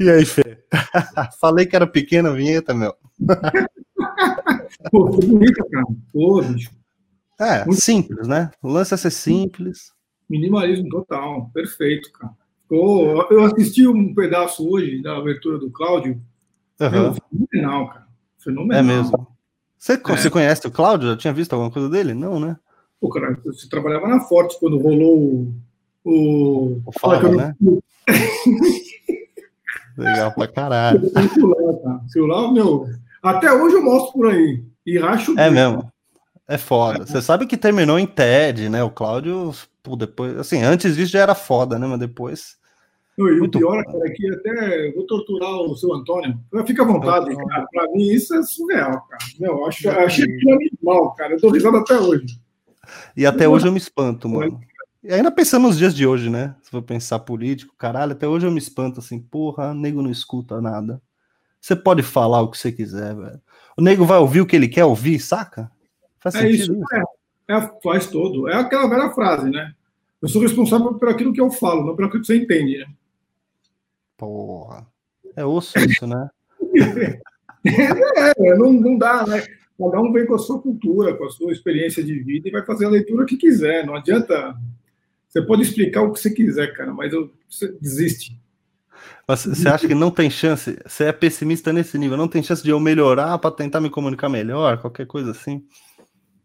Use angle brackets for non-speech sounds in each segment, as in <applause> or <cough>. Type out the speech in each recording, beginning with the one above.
E aí, Fê? <laughs> Falei que era pequena a vinheta, meu. Pô, foi bonita, cara. Pô, bicho. É, Muito simples, né? O lance é ser simples. Minimalismo total, perfeito, cara. Pô, eu assisti um pedaço hoje da abertura do Cláudio. Uhum. Meu, fenomenal, cara. Fenomenal. É mesmo. Você, é. você conhece o Cláudio? Já tinha visto alguma coisa dele? Não, né? Pô, cara, você trabalhava na Forte quando rolou o. O, o Fala, né? <laughs> Legal pra caralho. <laughs> Celular, meu. Até hoje eu mostro por aí. E racho. É mesmo. É foda. Você sabe que terminou em TED, né? O Cláudio, pô, depois, assim, antes disso já era foda, né? Mas depois. E o pior bom. é que até vou torturar o seu Antônio. Fica à vontade, cara. Pra mim isso é surreal, cara. Meu, acho, achei que animal, cara. Eu tô risado até hoje. E até hoje eu me espanto, mano. E ainda pensando nos dias de hoje, né? Se for pensar político, caralho, até hoje eu me espanto assim, porra, nego não escuta nada. Você pode falar o que você quiser, velho. O nego vai ouvir o que ele quer ouvir, saca? Faz é sentido isso. isso? É, é, faz todo. É aquela velha frase, né? Eu sou responsável por aquilo que eu falo, não por aquilo que você entende, né? Porra. É osso isso, né? <laughs> é, não, não dá, né? Cada um vem com a sua cultura, com a sua experiência de vida e vai fazer a leitura que quiser. Não adianta. Você pode explicar o que você quiser, cara, mas eu, desiste. Você acha que não tem chance? Você é pessimista nesse nível? Não tem chance de eu melhorar para tentar me comunicar melhor? Qualquer coisa assim?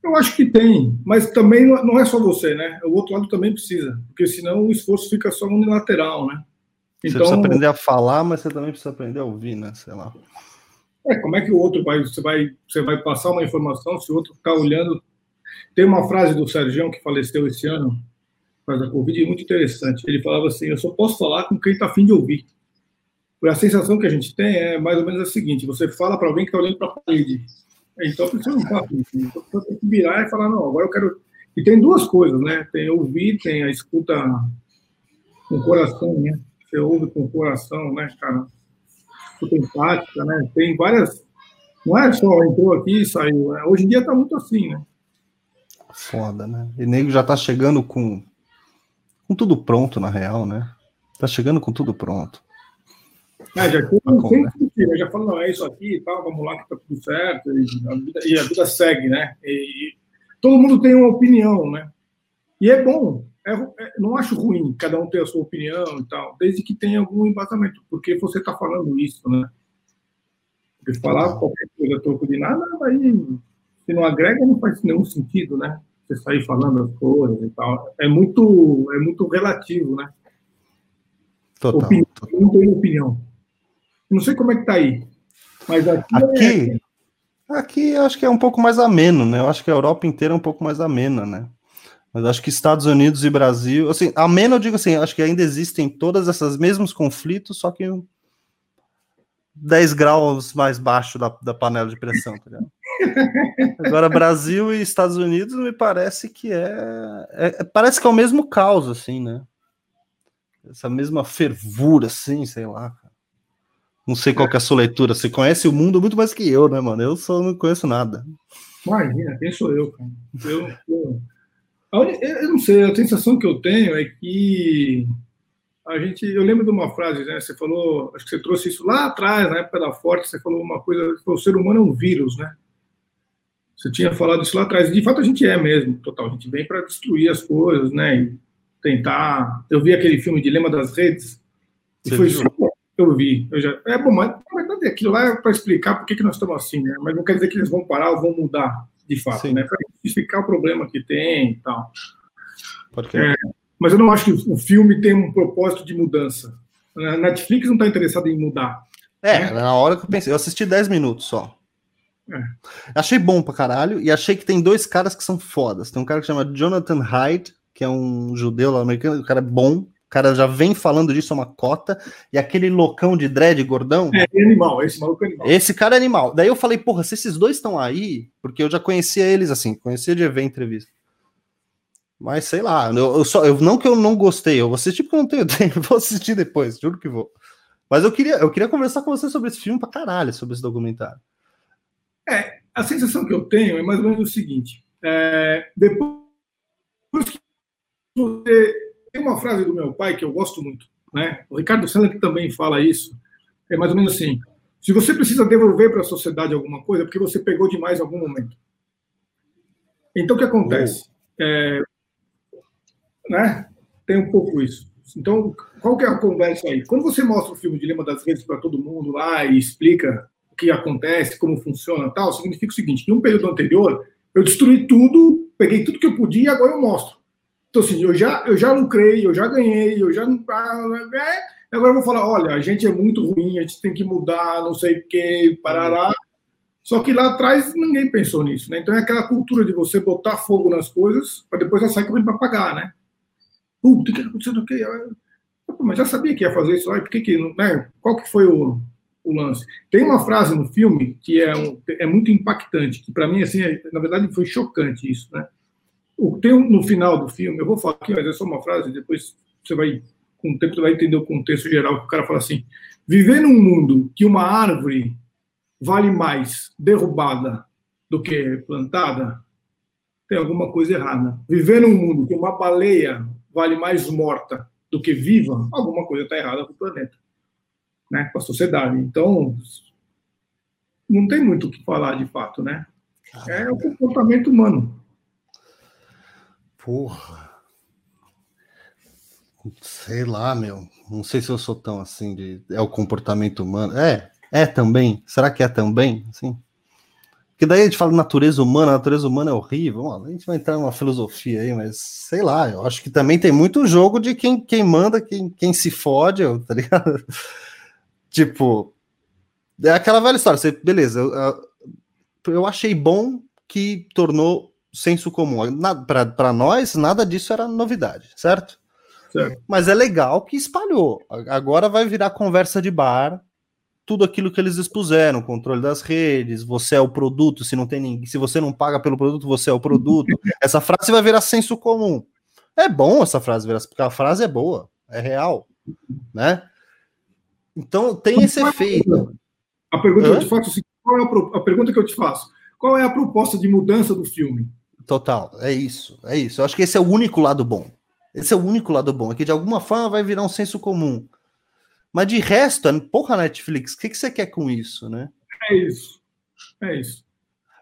Eu acho que tem, mas também não é só você, né? O outro lado também precisa, porque senão o esforço fica só unilateral, né? Então, você precisa aprender a falar, mas você também precisa aprender a ouvir, né? Sei lá. É, como é que o outro vai, você vai, você vai passar uma informação se o outro está olhando? Tem uma frase do Sérgio que faleceu esse ano, faz a Covid, muito interessante. Ele falava assim: Eu só posso falar com quem está afim de ouvir. A sensação que a gente tem é mais ou menos a seguinte: você fala para alguém que está olhando para a parede. Então, você não está afim. Então, você tem que virar e falar: Não, agora eu quero. E tem duas coisas, né? Tem ouvir, tem a escuta com o coração, né? Você ouve com o coração, né, cara? escuta empática, né? Tem várias. Não é só entrou aqui e saiu. Né? Hoje em dia tá muito assim, né? Foda, né? E nego já tá chegando com, com tudo pronto, na real, né? Tá chegando com tudo pronto. É, já tem, tá tem que né? já fala, não, é isso aqui e tal, vamos lá que tá tudo certo, e a vida, e a vida segue, né? E, e, todo mundo tem uma opinião, né? E é bom, é, é, não acho ruim cada um ter a sua opinião e tal, desde que tenha algum embasamento, porque você está falando isso, né? Porque falar qualquer coisa troco de nada, aí se não agrega não faz nenhum sentido, né? Você sair falando as coisas e tal. É muito, é muito relativo, né? Total. Opinião, total. Não tenho opinião. Não sei como é que tá aí, mas aqui, aqui, é... aqui acho que é um pouco mais ameno, né? Eu acho que a Europa inteira é um pouco mais amena, né? Mas acho que Estados Unidos e Brasil, assim, a menos eu digo assim, acho que ainda existem todas essas mesmos conflitos, só que 10 graus mais baixo da, da panela de pressão, tá ligado? Agora, Brasil e Estados Unidos me parece que é, é, é, Parece que é o mesmo caos, assim, né? Essa mesma fervura, assim, sei lá. Não sei qual é a sua leitura. Você conhece o mundo muito mais que eu, né, mano? Eu só não conheço nada. Imagina, quem sou eu, cara? Eu, eu, eu não sei, a sensação que eu tenho é que a gente. Eu lembro de uma frase, né? Você falou, acho que você trouxe isso lá atrás, na época da Forte, você falou uma coisa, o ser humano é um vírus, né? Você tinha falado isso lá atrás. De fato, a gente é mesmo, total. A gente vem para destruir as coisas, né? E tentar. Eu vi aquele filme Dilema das Redes. E foi isso eu vi. Eu já... É bom, mas, mas aquilo lá é para explicar por que, que nós estamos assim, né? Mas não quer dizer que eles vão parar ou vão mudar de fato, Sim. né? Para justificar o problema que tem e tal. É, mas eu não acho que o filme tem um propósito de mudança. A Netflix não está interessada em mudar. É, né? na hora que eu pensei, eu assisti 10 minutos só. É. Achei bom pra caralho e achei que tem dois caras que são fodas. Tem um cara que chama Jonathan Hyde, que é um judeu americano, o cara é bom, cara já vem falando disso é uma cota, e aquele loucão de dread gordão. É, é animal, esse maluco é animal. Esse cara é animal. Daí eu falei, porra, se esses dois estão aí, porque eu já conhecia eles assim, conhecia de ver entrevista. Mas sei lá, eu, eu, só, eu não que eu não gostei, eu vou assistir porque eu não tenho <laughs> tempo, vou assistir depois, juro que vou. Mas eu queria, eu queria conversar com você sobre esse filme pra caralho, sobre esse documentário. É, a sensação que eu tenho é mais ou menos o seguinte: é, depois que você tem uma frase do meu pai que eu gosto muito, né? O Ricardo Sandler também fala isso. É mais ou menos assim. Se você precisa devolver para a sociedade alguma coisa, é porque você pegou demais em algum momento. Então, o que acontece? É, né? Tem um pouco isso. Então, qual que é a conversa aí? Quando você mostra o filme Dilema das Redes para todo mundo lá e explica que acontece, como funciona tal, significa o seguinte, que um período anterior, eu destruí tudo, peguei tudo que eu podia e agora eu mostro. Então, assim, eu já, eu já lucrei, eu já ganhei, eu já... É, agora eu vou falar, olha, a gente é muito ruim, a gente tem que mudar, não sei o quê, parará. Só que lá atrás ninguém pensou nisso, né? Então é aquela cultura de você botar fogo nas coisas para depois ela sair correndo para pagar, né? Puta, o que aconteceu no quê? Mas já sabia que ia fazer isso por que que, né? Qual que foi o, o lance? Tem uma frase no filme que é, um, é muito impactante, que para mim, assim, é, na verdade foi chocante isso, né? O, tem um, no final do filme, eu vou falar aqui, mas é só uma frase, depois você vai, com o tempo, você vai entender o contexto geral, que o cara fala assim, viver num mundo que uma árvore vale mais derrubada do que plantada, tem alguma coisa errada. Viver num mundo que uma baleia vale mais morta do que viva, alguma coisa está errada com o planeta, né? com a sociedade. Então, não tem muito o que falar de fato, né? É o comportamento humano. Porra. Sei lá, meu. Não sei se eu sou tão assim de. É o comportamento humano. É, é também? Será que é também? Sim. Porque daí a gente fala natureza humana, natureza humana é horrível. a gente vai entrar numa filosofia aí, mas sei lá, eu acho que também tem muito jogo de quem, quem manda, quem, quem se fode, tá ligado? Tipo, é aquela velha história. Você, beleza, eu, eu achei bom que tornou senso comum. Para nós, nada disso era novidade, certo? certo? Mas é legal que espalhou. Agora vai virar conversa de bar tudo aquilo que eles expuseram, controle das redes, você é o produto, se não tem ninguém, se você não paga pelo produto, você é o produto. <laughs> Essa frase vai virar senso comum. É bom essa frase virar, porque a frase é boa, é real, né? Então tem esse efeito. A pergunta Hã? que eu te faço, assim, qual é a, a pergunta que eu te faço? Qual é a proposta de mudança do filme? Total, é isso, é isso. Eu acho que esse é o único lado bom. Esse é o único lado bom, é que de alguma forma vai virar um senso comum. Mas de resto, porra, Netflix, o que, que você quer com isso, né? É isso. É isso.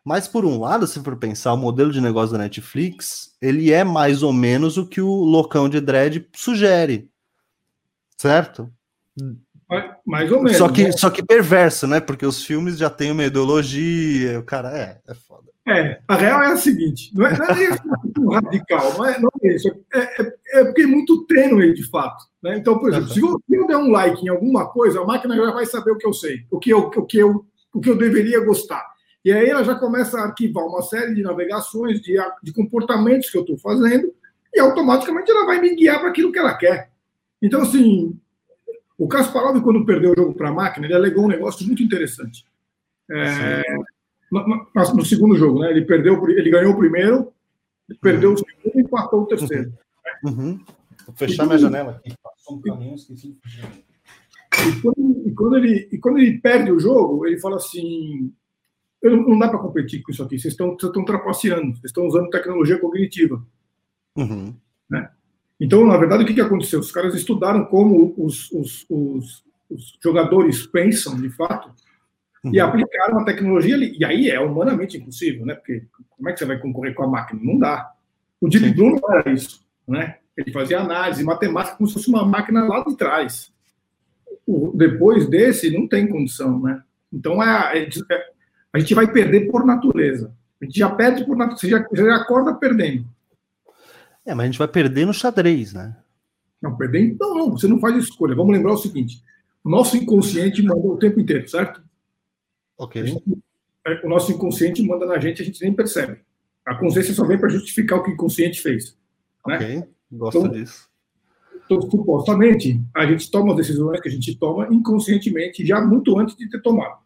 Mas por um lado, se for pensar, o modelo de negócio da Netflix, ele é mais ou menos o que o loucão de dread sugere. Certo? Mais ou menos. Só que, né? só que perverso, né? Porque os filmes já têm uma ideologia, o cara é, é foda. É, a real é a seguinte, não é, não é muito radical, não é, não é isso, é, é, é, porque é muito tênue de fato. Né? Então, por exemplo, uhum. se eu der um like em alguma coisa, a máquina já vai saber o que eu sei, o que eu, o que eu, o que eu deveria gostar. E aí ela já começa a arquivar uma série de navegações, de, de comportamentos que eu estou fazendo, e automaticamente ela vai me guiar para aquilo que ela quer. Então, assim, o Kasparov, quando perdeu o jogo para a máquina, ele alegou um negócio muito interessante. É, no, no, segundo jogo, né? Ele perdeu, ele ganhou o primeiro, perdeu uhum. o segundo e empatou o terceiro. Uhum. Vou fechar minha janela aqui. Passou um caminhão, esqueci. E quando, e quando, ele, e quando ele perde o jogo, ele fala assim: não dá para competir com isso aqui, vocês estão, vocês estão trapaceando, vocês estão usando tecnologia cognitiva. Uhum. Né? Então, na verdade, o que, que aconteceu? Os caras estudaram como os, os, os, os jogadores pensam, de fato, uhum. e aplicaram a tecnologia ali. E aí é humanamente impossível, né? Porque como é que você vai concorrer com a máquina? Não dá. O Deep Blue não era isso, né? Ele fazia análise matemática como se fosse uma máquina lá de trás. O, depois desse, não tem condição, né? Então, é, é, é, a gente vai perder por natureza. A gente já perde por natureza, você já, já acorda perdendo. É, mas a gente vai perder no xadrez, né? Não, perder. Não, não, você não faz escolha. Vamos lembrar o seguinte: o nosso inconsciente manda o tempo inteiro, certo? Ok. Gente, é, o nosso inconsciente manda na gente, a gente nem percebe. A consciência só vem para justificar o que o inconsciente fez. Né? Ok, gosto então, disso. Então, supostamente, a gente toma as decisões que a gente toma inconscientemente, já muito antes de ter tomado.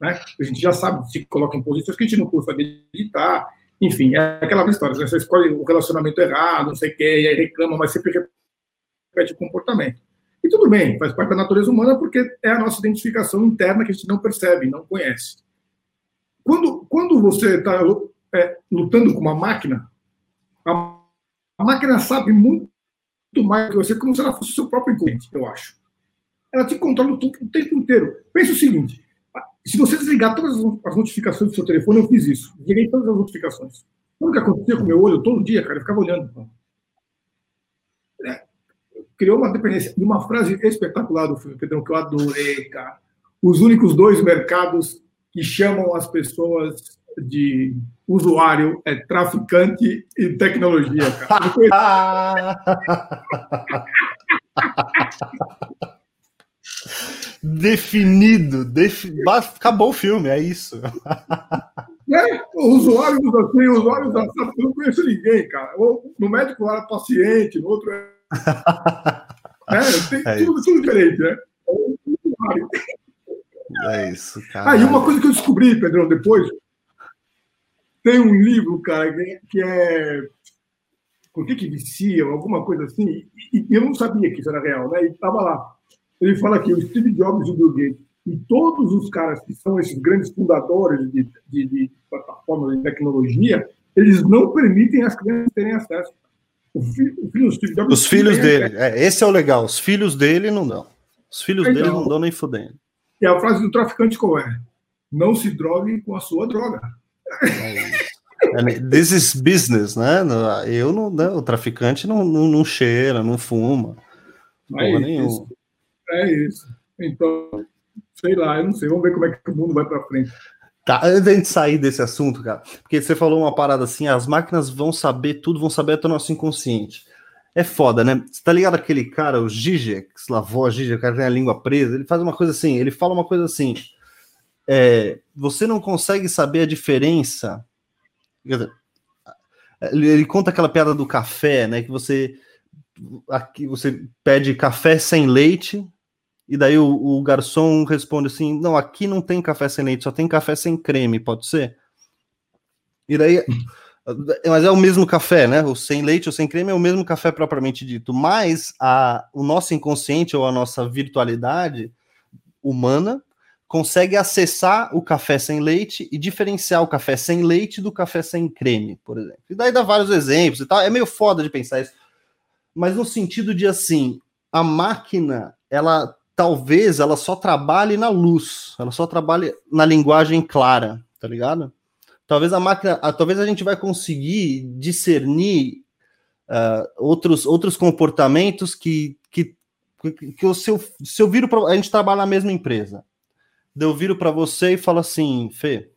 Né? A gente já sabe, se coloca em posições que a gente não custa meditar, enfim, é aquela história. Você escolhe o relacionamento errado, não sei o quê, e aí reclama, mas sempre repete o comportamento. E tudo bem, faz parte da natureza humana porque é a nossa identificação interna que a gente não percebe, não conhece. Quando, quando você está é, lutando com uma máquina, a, a, máquina sabe muito mais que você, como se ela fosse seu próprio inconsciente, eu acho. ela te controla o tempo inteiro. Pensa o seguinte: se você desligar todas as notificações do seu telefone, eu fiz isso. Desliguei todas as notificações. Sabe o que acontecia com o meu olho todo dia, cara? Eu ficava olhando. É, criou uma dependência. E uma frase espetacular do filme, Pedrão, que eu adorei, cara. Os únicos dois mercados que chamam as pessoas de usuário é traficante e tecnologia, cara. <laughs> <laughs> Definido, defi... acabou o filme, é isso. <laughs> É, usuários assim, usuários da eu não conheço ninguém, cara. No médico era paciente, no outro é. <laughs> é tem é tudo, tudo diferente, né? É isso, cara. Ah, e uma coisa que eu descobri, Pedrão, depois, tem um livro, cara, que é Por que, que viciam, alguma coisa assim, e, eu não sabia que isso era real, né? E estava lá. Ele fala que o Steve Jobs e o Bill Gates e todos os caras que são esses grandes fundadores de, de, de plataformas de tecnologia, eles não permitem as crianças terem acesso. O filho, o filho do Steve Jobs. Os filhos dele, é, esse é o legal. Os filhos dele não dão. Os filhos então, dele não dão nem fudendo. E a frase do traficante qual é? Não se drogue com a sua droga. É, this is business, né? Eu não, né? o traficante não, não, não cheira, não fuma. É isso. É isso. Então, sei lá, eu não sei. Vamos ver como é que o mundo vai para frente. Tá, antes da gente sair desse assunto, cara, porque você falou uma parada assim, as máquinas vão saber tudo, vão saber até o nosso inconsciente. É foda, né? Você tá ligado aquele cara, o Zizek, Slavoj Zizek, o cara tem a língua presa, ele faz uma coisa assim, ele fala uma coisa assim, é, você não consegue saber a diferença. Ele, ele, conta aquela piada do café, né? Que você aqui você pede café sem leite e daí o, o garçom responde assim: não, aqui não tem café sem leite, só tem café sem creme, pode ser? E daí <laughs> mas é o mesmo café, né? O sem leite ou sem creme é o mesmo café propriamente dito. Mas a, o nosso inconsciente ou a nossa virtualidade humana consegue acessar o café sem leite e diferenciar o café sem leite do café sem creme, por exemplo. E daí dá vários exemplos e tal. É meio foda de pensar isso. Mas no sentido de assim, a máquina, ela talvez ela só trabalhe na luz, ela só trabalhe na linguagem clara, tá ligado? Talvez a máquina, talvez a gente vai conseguir discernir uh, outros, outros comportamentos que, que, que, que se, eu, se eu viro para a gente trabalha na mesma empresa eu viro para você e falo assim, Fê,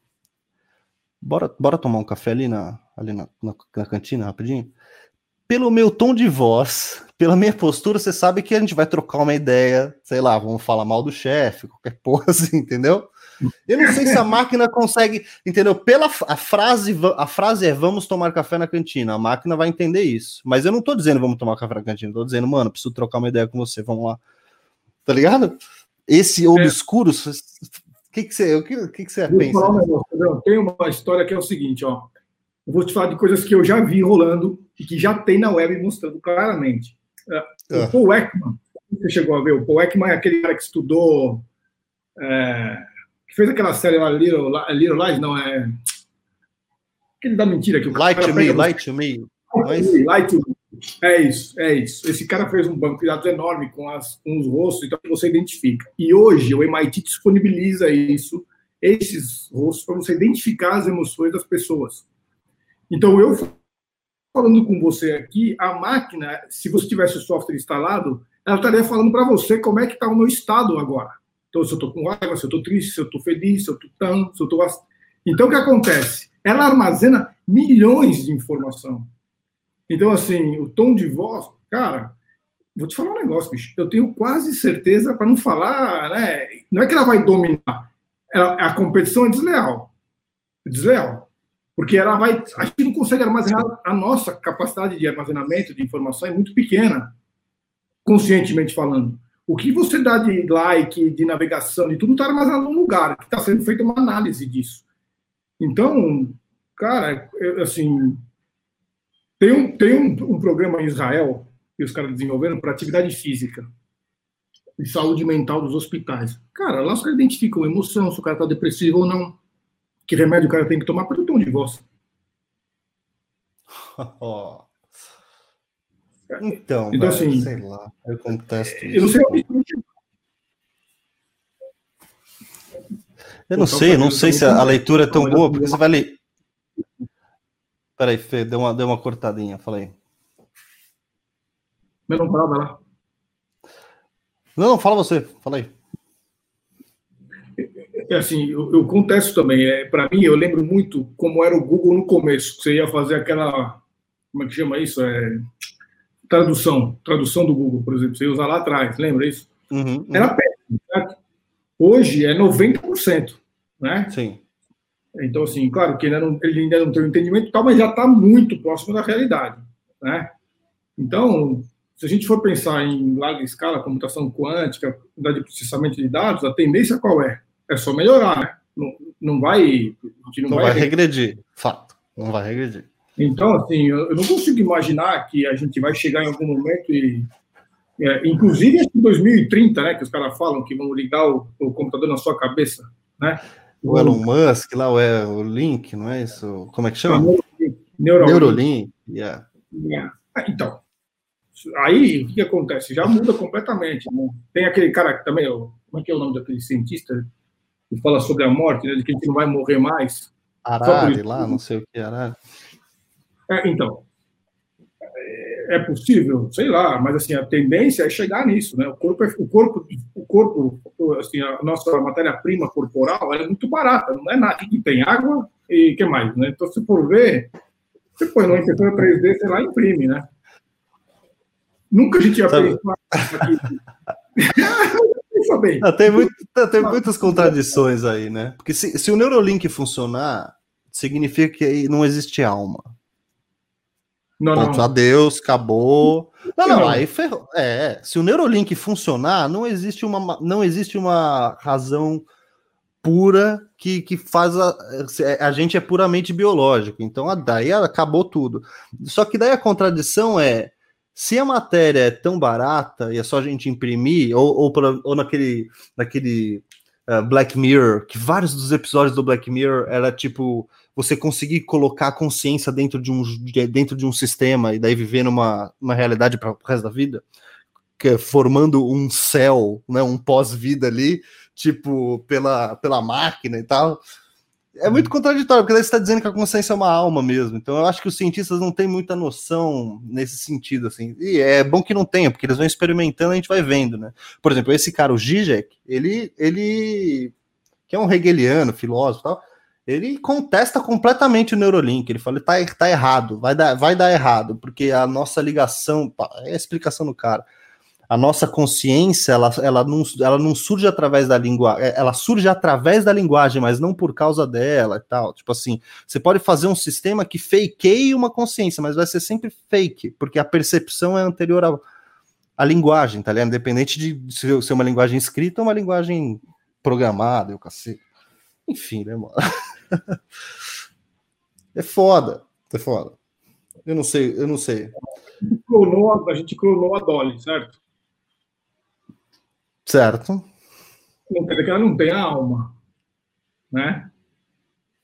bora, bora tomar um café ali na, ali na, na, na cantina rapidinho? Pelo meu tom de voz, pela minha postura, você sabe que a gente vai trocar uma ideia, sei lá, vamos falar mal do chefe, qualquer <laughs> porra assim, entendeu? Eu não sei se a <laughs> máquina consegue, entendeu? Pela a frase, a frase é vamos tomar café na cantina. A máquina vai entender isso. Mas eu não tô dizendo vamos tomar café na cantina, tô dizendo, mano, preciso trocar uma ideia com você, vamos lá. Tá ligado? esse é. obscuro, o que, que você, o que, que, você pensa? Um negócio, tem uma história que é o seguinte, ó. Eu vou te falar de coisas que eu já vi rolando e que já tem na web mostrando claramente. É, o ah. Paul Ekman, você chegou a ver? O Paul Ekman é aquele cara que estudou, é, que fez aquela série lá, Little, Little Lies, não é? Aquele da mentira que o Light to me, Light to me. Light to me. É isso, é isso. Esse cara fez um banco de dados enorme com, as, com os rostos, então você identifica. E hoje o MIT disponibiliza isso, esses rostos, para você identificar as emoções das pessoas. Então, eu falando com você aqui, a máquina, se você tivesse o software instalado, ela estaria falando para você como é que está o meu estado agora. Então, se eu estou com raiva, se eu estou triste, se eu estou feliz, se eu estou tão, se eu estou... Então, o que acontece? Ela armazena milhões de informação. Então, assim, o tom de voz, cara, vou te falar um negócio, bicho. Eu tenho quase certeza, para não falar, né? Não é que ela vai dominar. Ela, a competição é desleal. Desleal. Porque ela vai. A gente não consegue armazenar. A nossa capacidade de armazenamento de informação é muito pequena, conscientemente falando. O que você dá de like, de navegação, e tudo está armazenado num lugar, que está sendo feita uma análise disso. Então, cara, eu, assim, tem um, tem um, um programa em Israel que os caras desenvolveram para atividade física e saúde mental dos hospitais. Cara, lá os caras identificam emoção, se o cara está depressivo ou não, que remédio o cara tem que tomar para ter um divórcio. <laughs> É. então, então velho, assim, sei lá, eu contesto. Eu não sei. Eu não sei, não sei se a leitura é tão boa, porque você vai ler. Peraí, Fê, deu uma, deu uma cortadinha, falei. Não, não, fala você, fala aí. É assim, eu, eu contesto também. É, Para mim, eu lembro muito como era o Google no começo. Você ia fazer aquela. Como é que chama isso? É, tradução. Tradução do Google, por exemplo. Você ia usar lá atrás, lembra isso? Uhum, uhum. Era péssimo, certo? Hoje é 90%, né? Sim. Então, assim, claro que ainda não, ele ainda não tem o entendimento tal, mas já está muito próximo da realidade, né? Então, se a gente for pensar em larga escala, computação quântica, de processamento de dados, a tendência qual é? É só melhorar, né? Não, não vai. não, não vai, vai regredir, fato. Não vai regredir. Então, assim, eu não consigo imaginar que a gente vai chegar em algum momento e. É, inclusive em 2030, né? Que os caras falam que vão ligar o, o, computador na sua cabeça, né? O Elon Musk, lá é o Link, não é isso? Como é que chama? Neurolink. Neurolink, yeah. yeah. Então, aí o que, que, acontece? Já muda completamente. Né? Tem aquele cara que também, como é que é o nome daquele cientista que fala sobre a morte, né, de que a gente não vai morrer mais? Arari, lá, não sei o que, Arari. É, então, é, é possível, sei lá, mas assim a tendência é chegar nisso, né? O corpo, é, o corpo, o corpo, assim, a nossa matéria-prima corporal é muito barata, não é nada que tem água e que mais, né? Então, se for ver, você põe numa impressora 3D, sei lá, imprime, né? Nunca a gente ia <laughs> Sabe... pensar Não, tem, muito, tem muitas contradições aí, né? Porque se, se o Neurolink funcionar, significa que não existe alma. Não, Ponto não. adeus, acabou. Não, não, aí ferrou. É, se o Neurolink funcionar, não existe uma, não existe uma razão pura que, que faz a, a gente é puramente biológico. Então, daí acabou tudo. Só que daí a contradição é se a matéria é tão barata e é só a gente imprimir, ou, ou, pra, ou naquele, naquele uh, Black Mirror, que vários dos episódios do Black Mirror era tipo você conseguir colocar a consciência dentro de um, dentro de um sistema e daí viver numa uma realidade para o resto da vida, que é formando um céu, né, um pós-vida ali, tipo, pela, pela máquina e tal. É muito contraditório, porque daí você está dizendo que a consciência é uma alma mesmo. Então eu acho que os cientistas não têm muita noção nesse sentido, assim. E é bom que não tenha, porque eles vão experimentando e a gente vai vendo, né? Por exemplo, esse cara, o Zizek, ele, ele que é um hegeliano, filósofo e tal, ele contesta completamente o Neurolink. Ele fala, tá, tá errado, vai dar, vai dar errado, porque a nossa ligação, é a explicação do cara a nossa consciência ela, ela, não, ela não surge através da linguagem, é, ela surge através da linguagem, mas não por causa dela e tal. Tipo assim, você pode fazer um sistema que fakeie uma consciência, mas vai ser sempre fake, porque a percepção é anterior à, à linguagem, tá ligado? Independente de ser uma linguagem escrita ou uma linguagem programada, eu cacete. Enfim, né, mano? <laughs> é foda, é foda. Eu não sei, eu não sei. A gente clonou, a, gente clonou a Dolly, certo? Certo. Não quer dizer que ela não tem alma, né?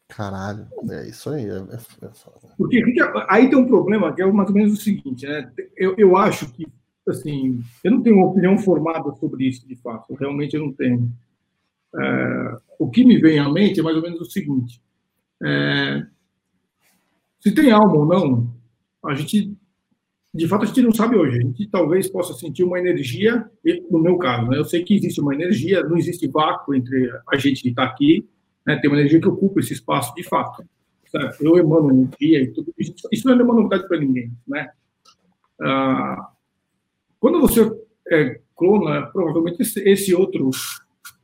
Caralho, é isso aí. É, é, é Porque aí tem um problema que é mais ou menos o seguinte, né? Eu, eu acho que, assim, eu não tenho uma opinião formada sobre isso, de fato. Realmente eu não tenho. É, o que me vem à mente é mais ou menos o seguinte: é, se tem alma ou não, a gente de fato a gente não sabe hoje. A gente talvez possa sentir uma energia, no meu caso, né? eu sei que existe uma energia, não existe vácuo entre a gente que está aqui, né? tem uma energia que ocupa esse espaço de fato. Certo? Eu emano energia e tudo isso. Isso não é uma novidade para ninguém. Né? Ah, quando você é, clona, provavelmente esse, outro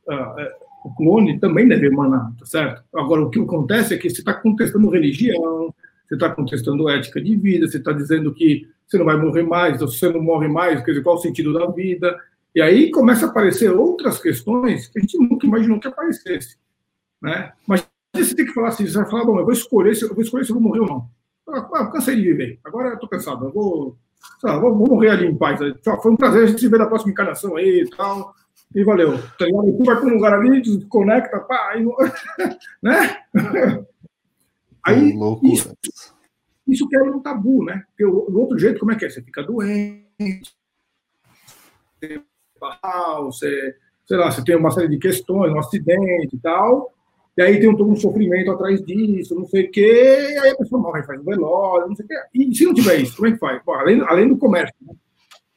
ah, é, clone também deve emanar, tá certo? Agora, o que acontece é que você está contestando religião, você está contestando ética de vida, você está dizendo que você não vai morrer mais, ou você não morre mais, quer dizer, qual o sentido da vida? E aí começa a aparecer outras questões que a gente nunca imaginou que aparecesse. Né? Mas você tem que falar assim, você vai falar, bom, eu vou escolher se eu vou, escolher se eu vou morrer ou não. Ah, cansei de viver, agora eu estou cansado, eu vou, lá, vou, vou, morrer ali em paz. Foi um prazer a gente se ver na próxima encarnação aí e tal. E valeu. Tá tu vai para um lugar ali, desconecta, pá, aí, <laughs> né? Aí, isso, isso que é um tabu, né? Porque o, do outro jeito, como é que é? Você fica doente, você, sei lá, você tem uma série de questões, um acidente e tal, E aí tem um, todo um sofrimento atrás disso, não sei o quê, e aí a pessoa morre, faz um velório, não sei o quê. E se não tiver isso, como é que faz? Bom, além, além do comércio, né?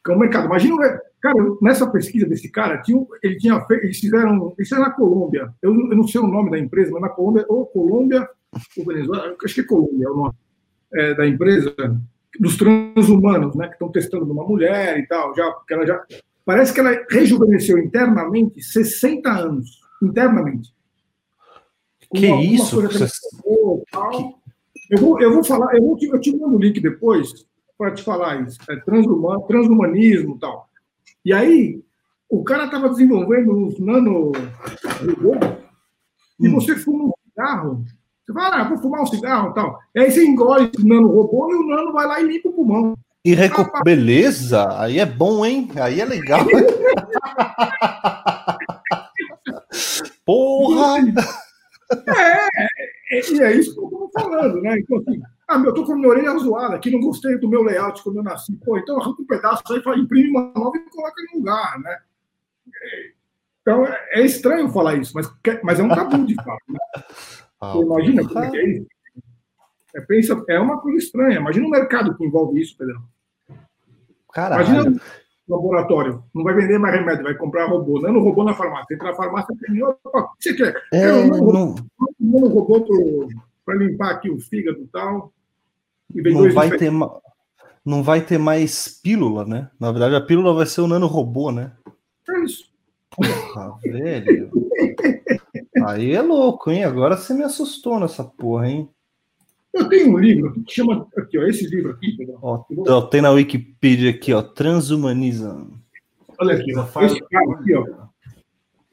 que é um mercado. Imagina, cara, nessa pesquisa desse cara, tinha, ele tinha feito, eles fizeram, isso é na Colômbia, eu, eu, não sei o nome da empresa, mas na Colômbia, ou Colômbia, ou Venezuela, acho que é Colômbia é o nome é, da empresa, dos transhumanos, né, que estão testando numa mulher e tal, já, porque ela já, parece que ela rejuvenesceu internamente 60 anos, internamente. Que isso? Que você... Eu, vou, eu vou falar, eu, vou, eu te mando o link depois para te falar isso. É transhuman, transhumanismo e tal. E aí, o cara estava desenvolvendo uns nano e hum. você fuma um cigarro, você fala, ah, vou fumar um cigarro e tal. E aí você engole esse nano robô e o nano vai lá e limpa o pulmão. E recu... ah, Beleza, aí é bom, hein? Aí é legal. <laughs> Porra! É, é, e é isso que eu estou falando, né? Então, assim, ah, meu, eu tô com a minha orelha zoada aqui, não gostei do meu layout quando eu nasci. Pô, então arranca um pedaço aí, imprime uma nova e coloca no lugar, né? Então é estranho falar isso, mas, mas é um tabu de fato. Né? Ah, Você imagina como é que é isso? É, pensa, é uma coisa estranha. Imagina um mercado que envolve isso, Pedro. Caralho. Imagina um laboratório, não vai vender mais remédio, vai comprar robô. Não é no robô na farmácia. Entra na farmácia tem o que você quer? É, um não... robô para limpar aqui o fígado e tal não vai ter não vai ter mais pílula, né? Na verdade, a pílula vai ser o nanorobô, né? É isso. Porra, velho. <laughs> Aí é louco, hein? Agora você me assustou nessa porra, hein? Eu tenho um livro que chama. Aqui, ó, esse livro aqui. Ó, ó, tem na Wikipedia aqui, ó. Transhumanism. Olha aqui, ó. Esse cara aqui, ó.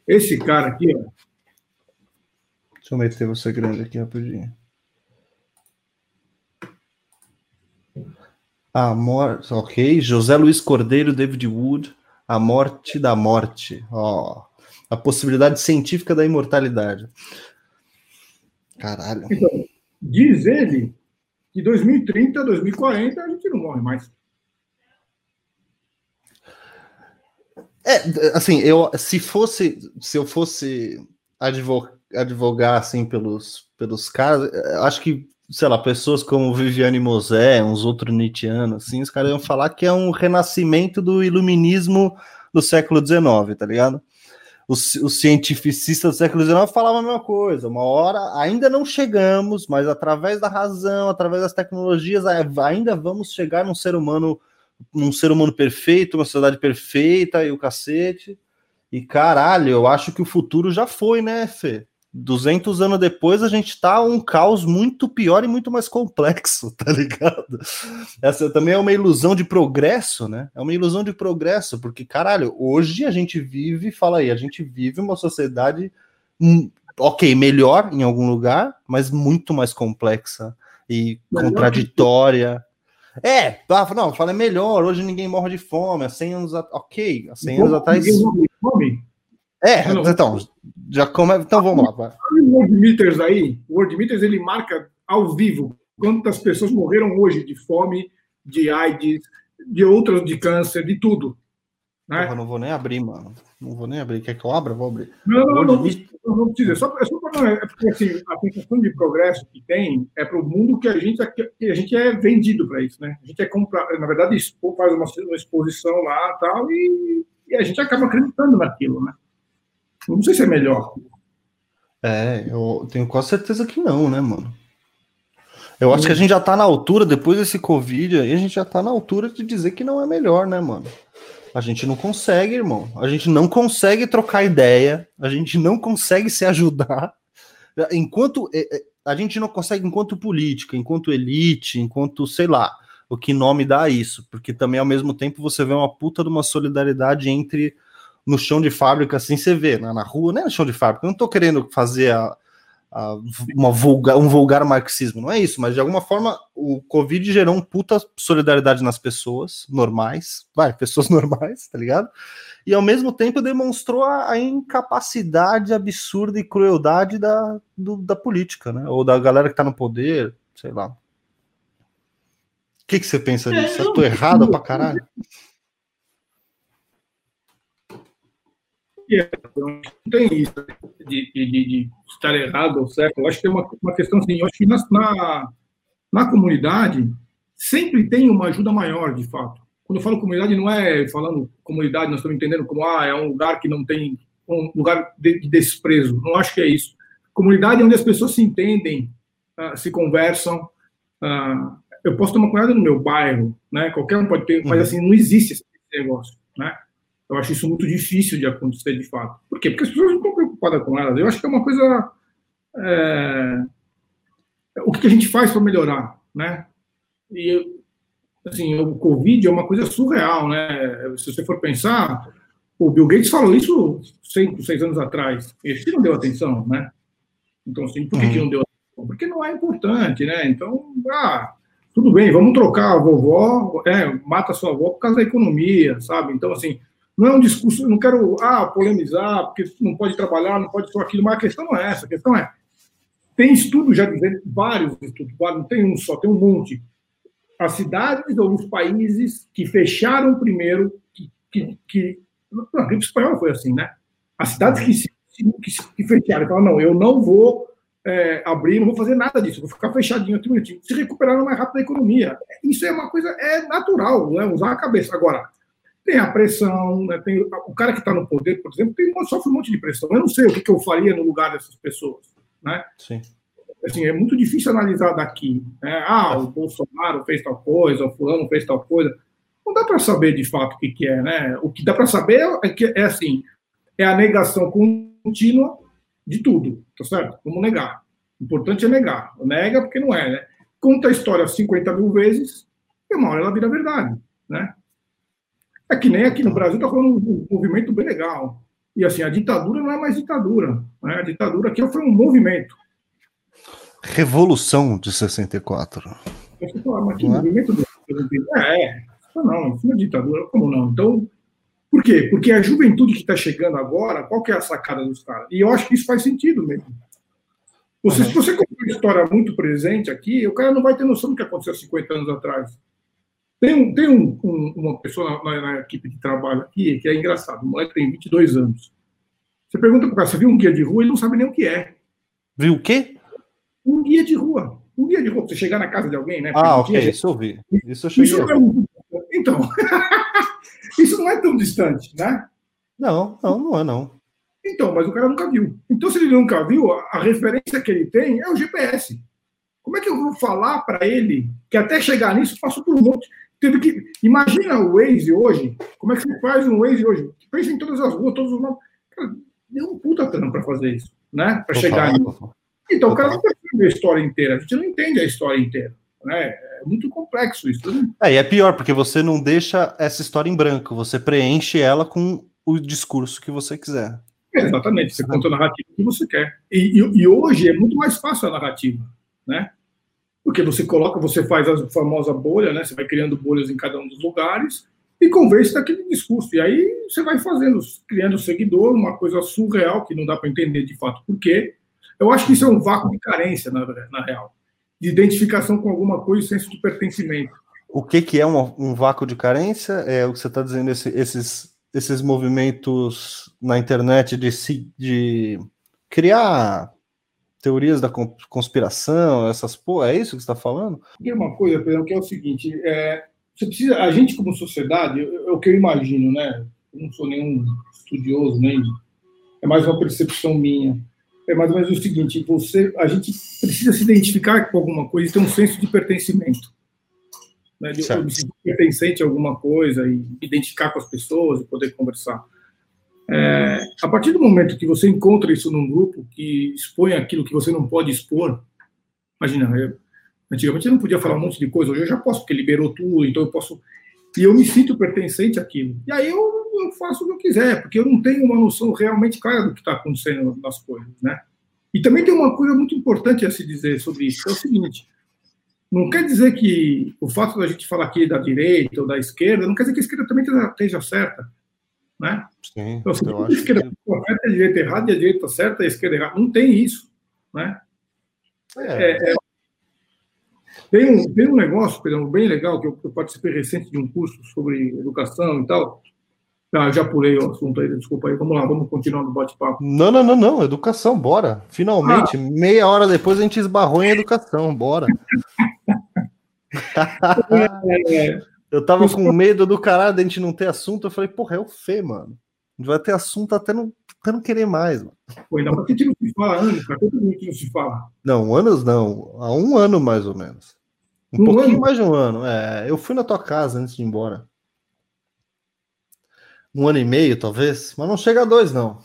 Esse cara aqui, ó. Deixa eu meter você grande aqui rapidinho. A morte, ok. José Luiz Cordeiro, David Wood, A Morte da Morte. Ó, a possibilidade científica da imortalidade. Caralho. Então, diz ele que 2030, 2040 a gente não morre mais. É, assim, eu se fosse, se eu fosse advogar, advogar assim pelos pelos caras, acho que sei lá, pessoas como Viviane Mosé, uns outros Nietzscheanos, assim, os caras iam falar que é um renascimento do iluminismo do século XIX, tá ligado? Os, os cientificistas do século XIX falavam a mesma coisa. Uma hora ainda não chegamos, mas através da razão, através das tecnologias, ainda vamos chegar num ser humano, num ser humano perfeito, uma sociedade perfeita e o cacete. E caralho, eu acho que o futuro já foi, né, Fê? 200 anos depois a gente tá um caos muito pior e muito mais complexo, <laughs> tá ligado? Essa também é uma ilusão de progresso, né? É uma ilusão de progresso, porque caralho, hoje a gente vive, fala aí, a gente vive uma sociedade hum, ok, melhor em algum lugar, mas muito mais complexa e contraditória. É, tá, não, fala é melhor, hoje ninguém morre de fome, há 100 anos, ok, há 100 anos atrás... Fome? É, então, já come... então vamos lá. Vai. O World aí, o World Meters ele marca ao vivo quantas pessoas morreram hoje de fome, de AIDS, de outras de câncer, de tudo. Né? Porra, não vou nem abrir, mano. Não vou nem abrir. Quer que eu abra? Vou abrir. Não, não, não, não, não precisa. É só, é só pra, é porque assim, a sensação de progresso que tem é para o mundo que a gente, que a gente é vendido para isso, né? A gente é comprado, na verdade, faz uma, uma exposição lá tal, e, e a gente acaba acreditando naquilo, né? Não sei se é melhor. É, eu tenho quase certeza que não, né, mano? Eu acho que a gente já tá na altura, depois desse Covid aí, a gente já tá na altura de dizer que não é melhor, né, mano? A gente não consegue, irmão. A gente não consegue trocar ideia, a gente não consegue se ajudar. Enquanto é, é, a gente não consegue, enquanto política, enquanto elite, enquanto, sei lá, o que nome dá isso, porque também ao mesmo tempo você vê uma puta de uma solidariedade entre no chão de fábrica, assim, você vê, na, na rua, não é no chão de fábrica, eu não estou querendo fazer a, a, uma vulgar, um vulgar marxismo, não é isso, mas de alguma forma o Covid gerou um puta solidariedade nas pessoas normais, vai, <laughs> pessoas normais, tá ligado? E ao mesmo tempo demonstrou a, a incapacidade absurda e crueldade da, do, da política, né? Ou da galera que tá no poder, sei lá. O que, que você pensa disso? É, eu tô errado pra caralho? Não tem isso de, de, de, estar errado ou certo. Eu acho que é uma, uma questão assim. Eu acho que na, na, na comunidade sempre tem uma ajuda maior, de fato. Quando eu falo comunidade, não é falando comunidade, nós estamos entendendo como ah, é um lugar que não tem um lugar de, de desprezo. Não acho que é isso. Comunidade é onde as pessoas se entendem, uh, se conversam. Uh, eu posso ter uma comunidade no meu bairro, né? Qualquer um pode ter, uhum. mas assim não existe esse negócio, né? Eu acho isso muito difícil de acontecer de fato. Por quê? Porque as pessoas não estão preocupadas com elas. Eu acho que é uma coisa. É... O que a gente faz para melhorar, né? E assim, o Covid é uma coisa surreal, né? Se você for pensar, o Bill Gates falou isso cinco, seis anos atrás. Ele não deu atenção, né? Então, assim, por que, uhum. que não deu atenção? Porque não é importante, né? Então, ah, tudo bem, vamos trocar a vovó, é, mata a sua avó por causa da economia, sabe? Então, assim, não é um discurso, não quero ah, polemizar, porque não pode trabalhar, não pode só aquilo, mas a questão não é essa, a questão é, tem estudos já dizendo, vários estudos, não tem um só, tem um monte. As cidades ou os países que fecharam primeiro, que, que, que a gripe espanhola foi assim, né? As cidades que, que, que fecharam, falaram, não, eu não vou é, abrir, não vou fazer nada disso, vou ficar fechadinho aqui bonitinho. Se recuperaram mais rápido a economia. Isso é uma coisa, é natural, né? usar a cabeça. Agora, tem a pressão, né? tem, o cara que está no poder, por exemplo, tem, sofre um monte de pressão. Eu não sei o que, que eu faria no lugar dessas pessoas. Né? Sim. Assim, é muito difícil analisar daqui. Né? Ah, o Bolsonaro fez tal coisa, o fulano fez tal coisa. Não dá para saber de fato o que, que é. Né? O que dá para saber é que é assim, é a negação contínua de tudo, tá certo? Vamos negar. O importante é negar. Nega porque não é, né? Conta a história 50 mil vezes e uma hora ela vira verdade, né? É que nem aqui no Brasil está falando um movimento bem legal. E assim, a ditadura não é mais ditadura. Né? A ditadura aqui foi um movimento. Revolução de 64. Você fala, mas que não é? movimento é? É, é, não, isso não é ditadura, como não? Então, por quê? Porque a juventude que está chegando agora, qual que é a sacada dos caras? E eu acho que isso faz sentido mesmo. Você, uhum. Se você contar uma história muito presente aqui, o cara não vai ter noção do que aconteceu 50 anos atrás. Tem, um, tem um, um, uma pessoa na, na, equipe de trabalho aqui que é engraçado. O moleque tem 22 anos. Você pergunta para o cara, você viu um guia de rua? Ele não sabe nem o que é. Viu o quê? Um guia de rua. Um guia de rua. Você chegar na casa de alguém, né? Ah, ok. Isso eu vi. Isso eu cheguei. Isso é, então, <laughs> isso não é tão distante, né? Não, não, não é não. Então, mas o cara nunca viu. Então, se ele nunca viu, a referência que ele tem é o GPS. Como é que eu vou falar para ele que até chegar nisso passou por um monte? Teve que. Imagina o Waze hoje. Como é que você faz um Waze hoje? Pensa em todas as ruas, todos os nomes. Cara, deu um puta trampo para fazer isso, né? Para chegar nisso. Então, o cara não percebe a história inteira. A gente não entende a história inteira. Né? É muito complexo isso. Né? É, e é pior, porque você não deixa essa história em branco, você preenche ela com o discurso que você quiser. É, exatamente, você conta a narrativa que você quer. E, e, e, hoje é muito mais fácil a narrativa, né? Porque você coloca, você faz a famosa bolha, né? Você vai criando bolhas em cada um dos lugares e convence daquele discurso. E aí você vai fazendo, criando seguidor, uma coisa surreal que não dá para entender de fato por quê. Eu acho que isso é um vácuo de carência, na, na real, de identificação com alguma coisa e senso de pertencimento. O que, que é um, um vácuo de carência? É o que você está dizendo, esse, esses esses movimentos na internet de, de criar teorias da conspiração, essas pô, é isso que você está falando? Tem uma coisa, Pedro, que é o seguinte: é, você precisa, a gente como sociedade, é o que eu imagino, né? Eu não sou nenhum estudioso, nem é mais uma percepção minha. É mais ou menos o seguinte: você, a gente precisa se identificar com alguma coisa e ter um senso de pertencimento né, de sentir pertencente a alguma coisa e identificar com as pessoas e poder conversar. É, a partir do momento que você encontra isso num grupo que expõe aquilo que você não pode expor, imagina, eu, antigamente eu não podia falar um monte de coisa, hoje eu já posso, porque liberou tudo, então eu posso. E eu me sinto pertencente àquilo. E aí eu, eu faço o que eu quiser, porque eu não tenho uma noção realmente clara do que está acontecendo nas coisas, né? E também tem uma coisa muito importante a se dizer sobre isso, é o seguinte: não quer dizer que o fato da gente falar aqui da direita ou da esquerda, não quer dizer que a esquerda também esteja certa. Né? Sim, então, a esquerda que... correta, a direita errada, e a direita certa, a esquerda errada. Não tem isso. Né? É. É, é... Tem, um, tem um negócio, Pedro, bem legal, que eu, eu participei recente de um curso sobre educação e tal, Ah, já pulei o assunto aí, desculpa aí. Vamos lá, vamos continuar no bate-papo. Não, não, não, não. Educação, bora. Finalmente, ah. meia hora depois a gente esbarrou em educação, bora. <laughs> é, eu tava com medo do caralho de a gente não ter assunto. Eu falei, porra, é o Fê, mano. A gente vai ter assunto até não, até não querer mais, mano. Pô, ainda mais que a gente não se fala anos, cara. Quanto tempo não se fala? Não, anos não. Há um ano mais ou menos. Um, um pouquinho ano? mais de um ano. É, eu fui na tua casa antes de ir embora. Um ano e meio, talvez, mas não chega a dois, não.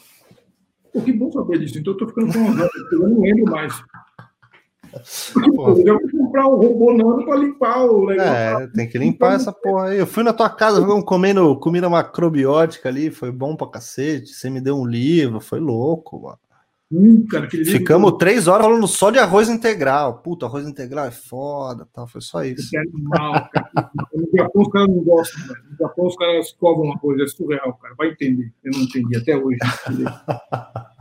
Pô, que bom saber disso. Então eu tô ficando com eu não lembro mais. Eu vou comprar um robô nano para limpar o negócio. É, tem que limpar essa porra aí. Eu fui na tua casa, comendo comida macrobiótica ali, foi bom pra cacete. Você me deu um livro, foi louco, mano. Hum, cara, Ficamos livro... três horas falando só de arroz integral. Puta, arroz integral é foda, tal. Foi só isso. É animal, cara. No Japão os caras não gostam, velho. No Japão os caras cobram uma coisa, é surreal, cara. Vai entender. Eu não entendi até hoje. <laughs>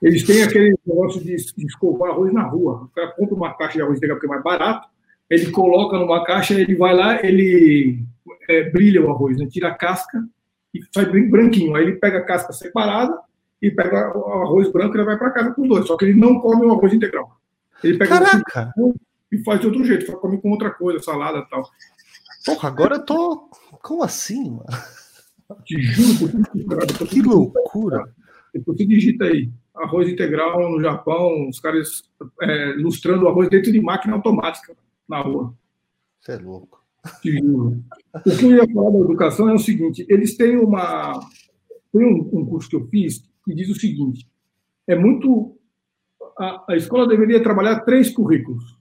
Eles têm aquele negócio de, de escovar arroz na rua. O cara compra uma caixa de arroz integral porque é mais barato, ele coloca numa caixa, ele vai lá, ele é, brilha o arroz, né? tira a casca e sai branquinho. Aí ele pega a casca separada e pega o arroz branco e vai para casa com os dois. Só que ele não come o arroz integral. Ele pega Caraca! e faz de outro jeito, só come com outra coisa, salada e tal. Porra, agora eu tô. Como assim, mano? Te juro que, que loucura! Depois você digita aí arroz integral no Japão, os caras é, lustrando o arroz dentro de máquina automática na rua. Você é louco. O que eu ia falar da educação é o seguinte: eles têm uma. Tem um, um curso que eu fiz que diz o seguinte: é muito. A, a escola deveria trabalhar três currículos.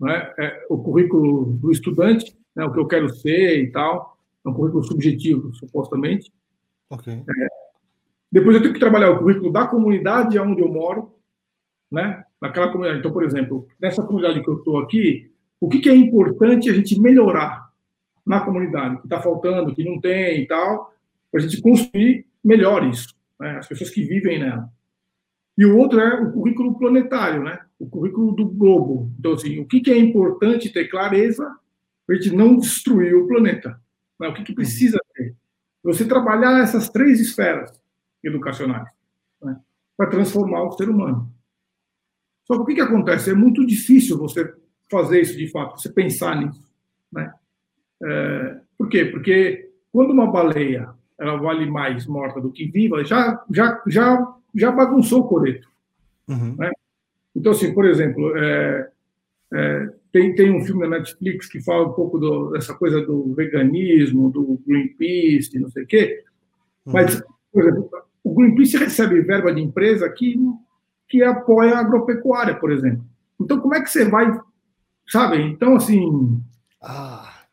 Né? É, o currículo do estudante, né, o que eu quero ser e tal, é um currículo subjetivo, supostamente. Okay. É, depois eu tenho que trabalhar o currículo da comunidade onde eu moro, né? Naquela comunidade. Então, por exemplo, nessa comunidade que eu estou aqui, o que, que, é importante a gente melhorar na comunidade, que está faltando, que não tem e tal, para a gente construir melhor isso, né? as pessoas que vivem nela. E o outro é o currículo planetário, né? O currículo do globo. Então, assim, o que, que é importante ter clareza para a gente não destruir o planeta? Né? O que, que precisa ter? Você trabalhar essas três esferas educacionais né, para transformar o ser humano. Só que o que, que acontece? É muito difícil você fazer isso de fato, você pensar nisso. Né? É, por quê? Porque quando uma baleia ela vale mais morta do que viva, já, já, já, já bagunçou o coreto. Uhum. Né? Então, assim, por exemplo, é, é, tem, tem um filme na Netflix que fala um pouco do, dessa coisa do veganismo, do Greenpeace, não sei o quê, uhum. mas, por exemplo, o Greenpeace recebe verba de empresa que, que apoia a agropecuária, por exemplo. Então, como é que você vai, sabe? Então, assim. Ah,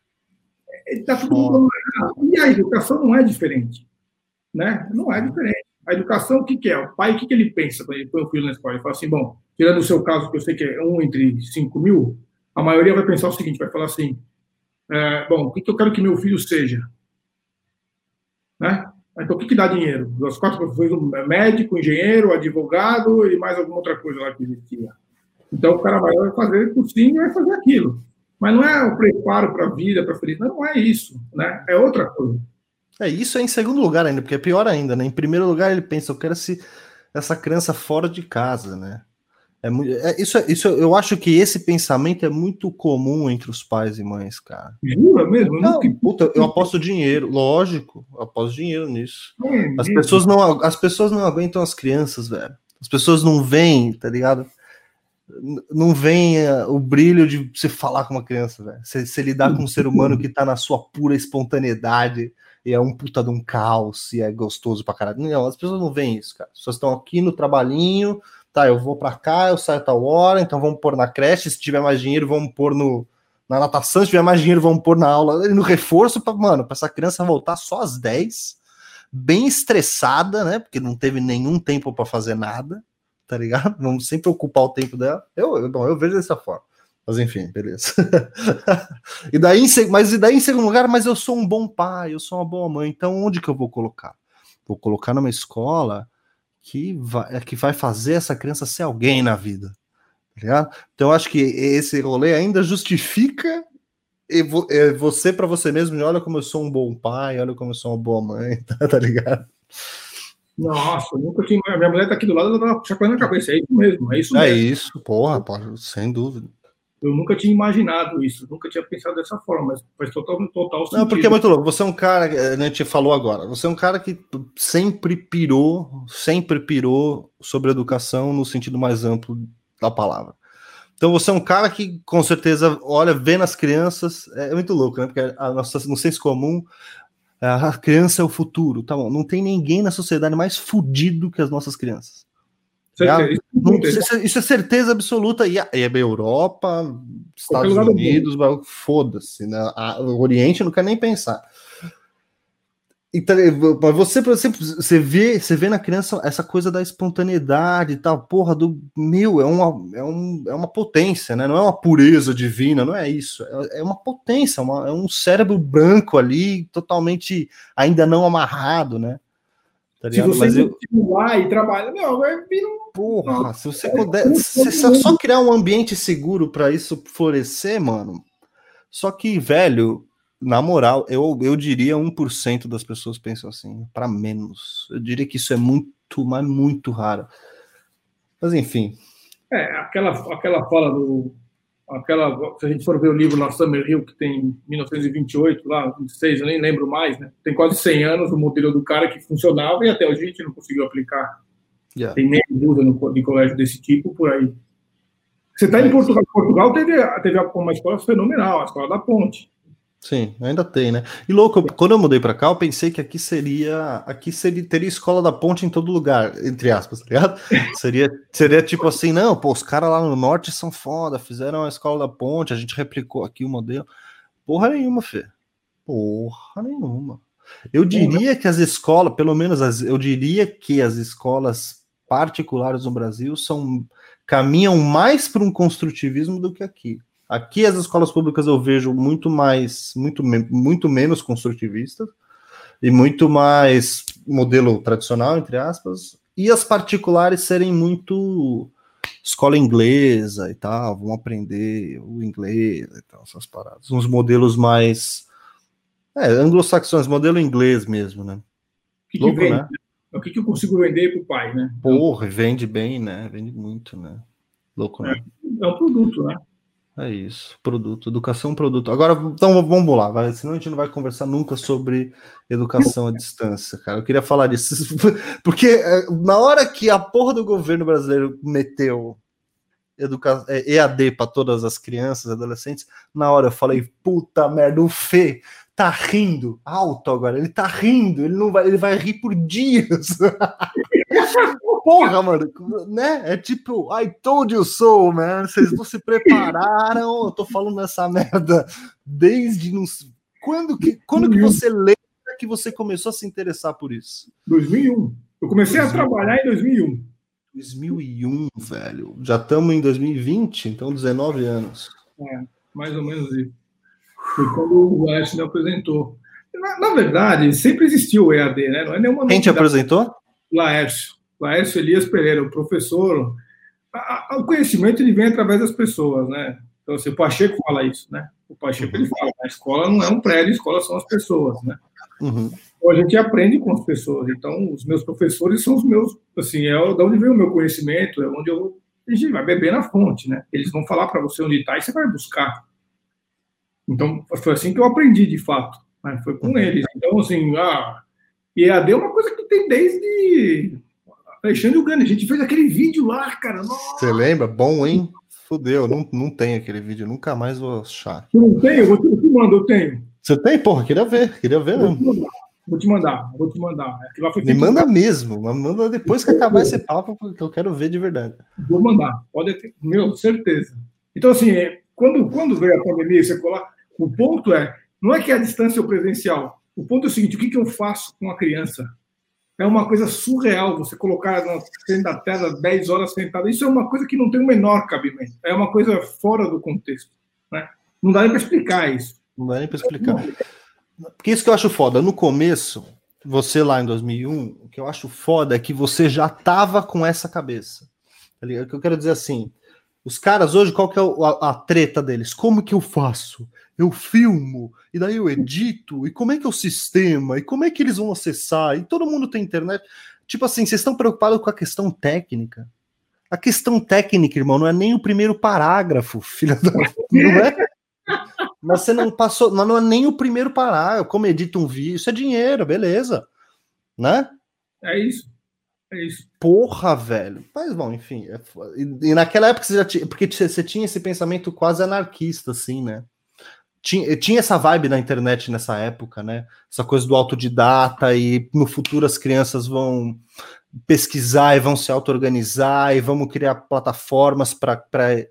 tá tudo E a educação não é diferente. Né? Não é diferente. A educação, o que, que é? O pai, o que, que ele pensa quando ele põe o filho na escola? Ele fala assim: bom, tirando o seu caso, que eu sei que é um entre cinco mil, a maioria vai pensar o seguinte: vai falar assim, é, bom, o que, que eu quero que meu filho seja? Né? Então, o que, que dá dinheiro? As quatro profissões, médico, engenheiro, advogado e mais alguma outra coisa lá que existia. Então, o cara vai fazer cursinho e vai fazer aquilo. Mas não é o preparo para a vida, para a felicidade, não é isso, né? É outra coisa. É, isso é em segundo lugar ainda, porque é pior ainda, né? Em primeiro lugar, ele pensa, eu quero esse, essa criança fora de casa, né? É, é, isso, isso, eu acho que esse pensamento é muito comum entre os pais e mães, cara. Jura mesmo? Não, puta, eu aposto dinheiro, lógico, eu aposto dinheiro nisso. As pessoas, não, as pessoas não aguentam as crianças, velho. As pessoas não veem, tá ligado? Não vem uh, o brilho de você falar com uma criança, velho. Você, você lidar com um ser humano que tá na sua pura espontaneidade e é um puta de um caos e é gostoso pra caralho. Não, as pessoas não veem isso, cara. As pessoas estão aqui no trabalhinho, tá, eu vou para cá, eu saio a tal hora, então vamos pôr na creche, se tiver mais dinheiro, vamos pôr no, na natação, se tiver mais dinheiro, vamos pôr na aula, no reforço, pra, mano, para essa criança voltar só às 10, bem estressada, né, porque não teve nenhum tempo para fazer nada, tá ligado? <laughs> Vamos sempre ocupar o tempo dela. Eu, eu, bom, eu vejo dessa forma. Mas enfim, beleza. <laughs> e daí, mas e daí em segundo lugar, mas eu sou um bom pai, eu sou uma boa mãe, então onde que eu vou colocar? Vou colocar numa escola que vai, que vai fazer essa criança ser alguém na vida. Tá então, eu acho que esse rolê ainda justifica você para você mesmo, olha como eu sou um bom pai, olha como eu sou uma boa mãe, <laughs> tá, tá ligado? Nossa, nunca tinha. Minha mulher tá aqui do lado, ela tá chacoalhando a cabeça. É isso mesmo, é isso é mesmo. É isso, porra, porra, sem dúvida. Eu nunca tinha imaginado isso, nunca tinha pensado dessa forma, mas faz total, total sentido. Não, porque é muito louco. Você é um cara, né, a gente falou agora, você é um cara que sempre pirou, sempre pirou sobre educação no sentido mais amplo da palavra. Então você é um cara que com certeza olha, vê nas crianças, é muito louco, né? Porque a nossa, no senso comum, a criança é o futuro, tá bom? Não tem ninguém na sociedade mais fudido que as nossas crianças. Certeza, isso, é, isso, é certeza absoluta. E a, e a Europa, Estados Unidos, foda-se, né? o Oriente não quer nem pensar. Então, você, por exemplo, você vê, você vê na criança essa coisa da espontaneidade e tal, porra, do meu, é uma, é, um, é uma potência, né? Não é uma pureza divina, não é isso. É, é uma potência, uma, é um cérebro branco ali, totalmente ainda não amarrado, né? Tá se você mas eu... e trabalhar, não, vai vir um. Porra, se você puder. Se só criar um ambiente seguro para isso florescer, mano. Só que, velho, na moral, eu, eu diria 1% das pessoas pensam assim, para menos. Eu diria que isso é muito, mas muito raro. Mas enfim. É, aquela, aquela fala do. Aquela, se a gente for ver o livro lá, Summer Hill, que tem 1928, lá, 26, eu nem lembro mais, né? Tem quase 100 anos o modelo do cara que funcionava e até hoje a gente não conseguiu aplicar. Yeah. Tem meia dúvida no, de colégio desse tipo por aí. Você está em Portugal, Portugal teve, teve uma escola fenomenal, a escola da Ponte. Sim, ainda tem, né? E louco, quando eu mudei para cá, eu pensei que aqui seria, aqui seria teria escola da ponte em todo lugar, entre aspas, tá ligado? <laughs> seria, seria tipo assim, não, pô, os caras lá no norte são foda, fizeram a escola da ponte, a gente replicou aqui o modelo. Porra nenhuma, Fê. Porra nenhuma. Eu diria que as escolas, pelo menos as, eu diria que as escolas particulares no Brasil são caminham mais para um construtivismo do que aqui. Aqui as escolas públicas eu vejo muito mais, muito, muito menos construtivistas e muito mais modelo tradicional, entre aspas, e as particulares serem muito escola inglesa e tal, vão aprender o inglês e tal, essas paradas. Uns modelos mais é, anglo-saxões, modelo inglês mesmo, né? O que, Louco, que vende? Né? O que, que eu consigo vender para o pai, né? Porra, vende bem, né? Vende muito, né? Louco, né? É, é um produto, né? É isso, produto, educação produto. Agora, então vamos lá, vai, senão a gente não vai conversar nunca sobre educação à distância, cara. Eu queria falar disso, <laughs> porque é, na hora que a porra do governo brasileiro meteu educa EAD para todas as crianças, adolescentes, na hora eu falei, puta merda, o Fê tá rindo alto agora, ele tá rindo, ele não vai, ele vai rir por dias. <laughs> Porra, mano, né? É tipo, I told you so, man. Vocês não se prepararam. Eu tô falando essa merda desde nos... quando que quando que você lembra que você começou a se interessar por isso? 2001. Eu comecei 2001. a trabalhar em 2001. 2001, velho. Já estamos em 2020, então 19 anos. É, mais ou menos isso. Foi quando o Laércio me apresentou. Na, na, verdade, sempre existiu o EAD, né? Não é nenhuma Quem te apresentou? Laércio. Laércio Elias Pereira, o professor. A, a, o conhecimento ele vem através das pessoas, né? Então, assim, o Pacheco fala isso, né? O Pacheco ele fala: a escola não é um prédio, a escola são as pessoas, né? Uhum. Então, a gente aprende com as pessoas. Então, os meus professores são os meus, assim, é da onde vem o meu conhecimento, é onde eu a gente vai beber na fonte, né? Eles vão falar para você onde está e você vai buscar. Então, foi assim que eu aprendi, de fato. Né? Foi com uhum. eles. Então, assim, a EAD é uma coisa que tem desde Alexandre Ugani. A gente fez aquele vídeo lá, cara. Você lembra? Bom, hein? Fudeu, não, não tem aquele vídeo, nunca mais vou achar. Eu não tenho, eu te, mando, eu tenho. Você tem? Porra, queria ver, queria ver mesmo. Vou te mandar, vou te mandar. Me manda mesmo, manda depois que acabar esse papo, porque eu quero ver de verdade. Vou mandar, pode ter, meu, certeza. Então, assim, quando, quando veio a pandemia, você colar, o ponto é, não é que é a distância ou presencial. O ponto é o seguinte: o que, que eu faço com a criança? É uma coisa surreal você colocar na frente da tela 10 horas sentado. Isso é uma coisa que não tem o menor cabimento. É uma coisa fora do contexto. Né? Não dá nem para explicar isso. Não dá nem para explicar. Porque isso que eu acho foda. No começo, você lá em 2001, o que eu acho foda é que você já tava com essa cabeça. Tá o que eu quero dizer assim, os caras hoje, qual que é a, a, treta deles? Como que eu faço? Eu filmo, e daí eu edito, e como é que é o sistema, e como é que eles vão acessar, e todo mundo tem internet. Tipo assim, vocês estão preocupados com a questão técnica. A questão técnica, irmão, não é nem o primeiro parágrafo, <laughs> filha da. Não é? Mas você não passou, não é nem o primeiro parágrafo. Como edita um vídeo, isso é dinheiro, beleza. Né? É isso. É isso. Porra, velho. Mas bom, enfim. É... E, e, naquela época você já tinha. Porque você tinha esse pensamento quase anarquista, assim, né? Tinha, tinha essa vibe na internet nessa época, né? Essa coisa do autodidata e no futuro as crianças vão pesquisar e vão se auto-organizar e vamos criar plataformas para é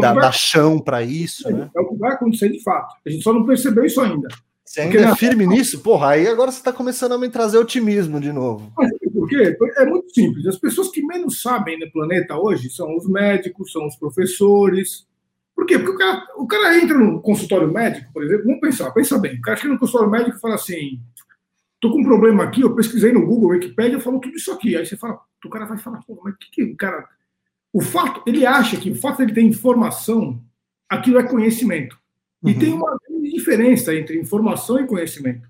dar, dar, chão para isso. É, né? é o que vai acontecer de fato. A gente só não percebeu isso ainda. Você ainda é firme na... nisso? Porra, aí agora você está começando a me trazer otimismo de novo. Mas por quê? É muito simples. As pessoas que menos sabem no planeta hoje são os médicos, são os professores. Por quê? Porque o cara, o cara entra no consultório médico, por exemplo, vamos pensar, pensa bem. O cara chega no consultório médico e fala assim: tô com um problema aqui, eu pesquisei no Google, Wikipedia, eu falo tudo isso aqui. Aí você fala, o cara vai falar, pô, mas o que, que o cara. O fato, ele acha que o fato de ele ter informação, aquilo é conhecimento. E uhum. tem uma diferença entre informação e conhecimento.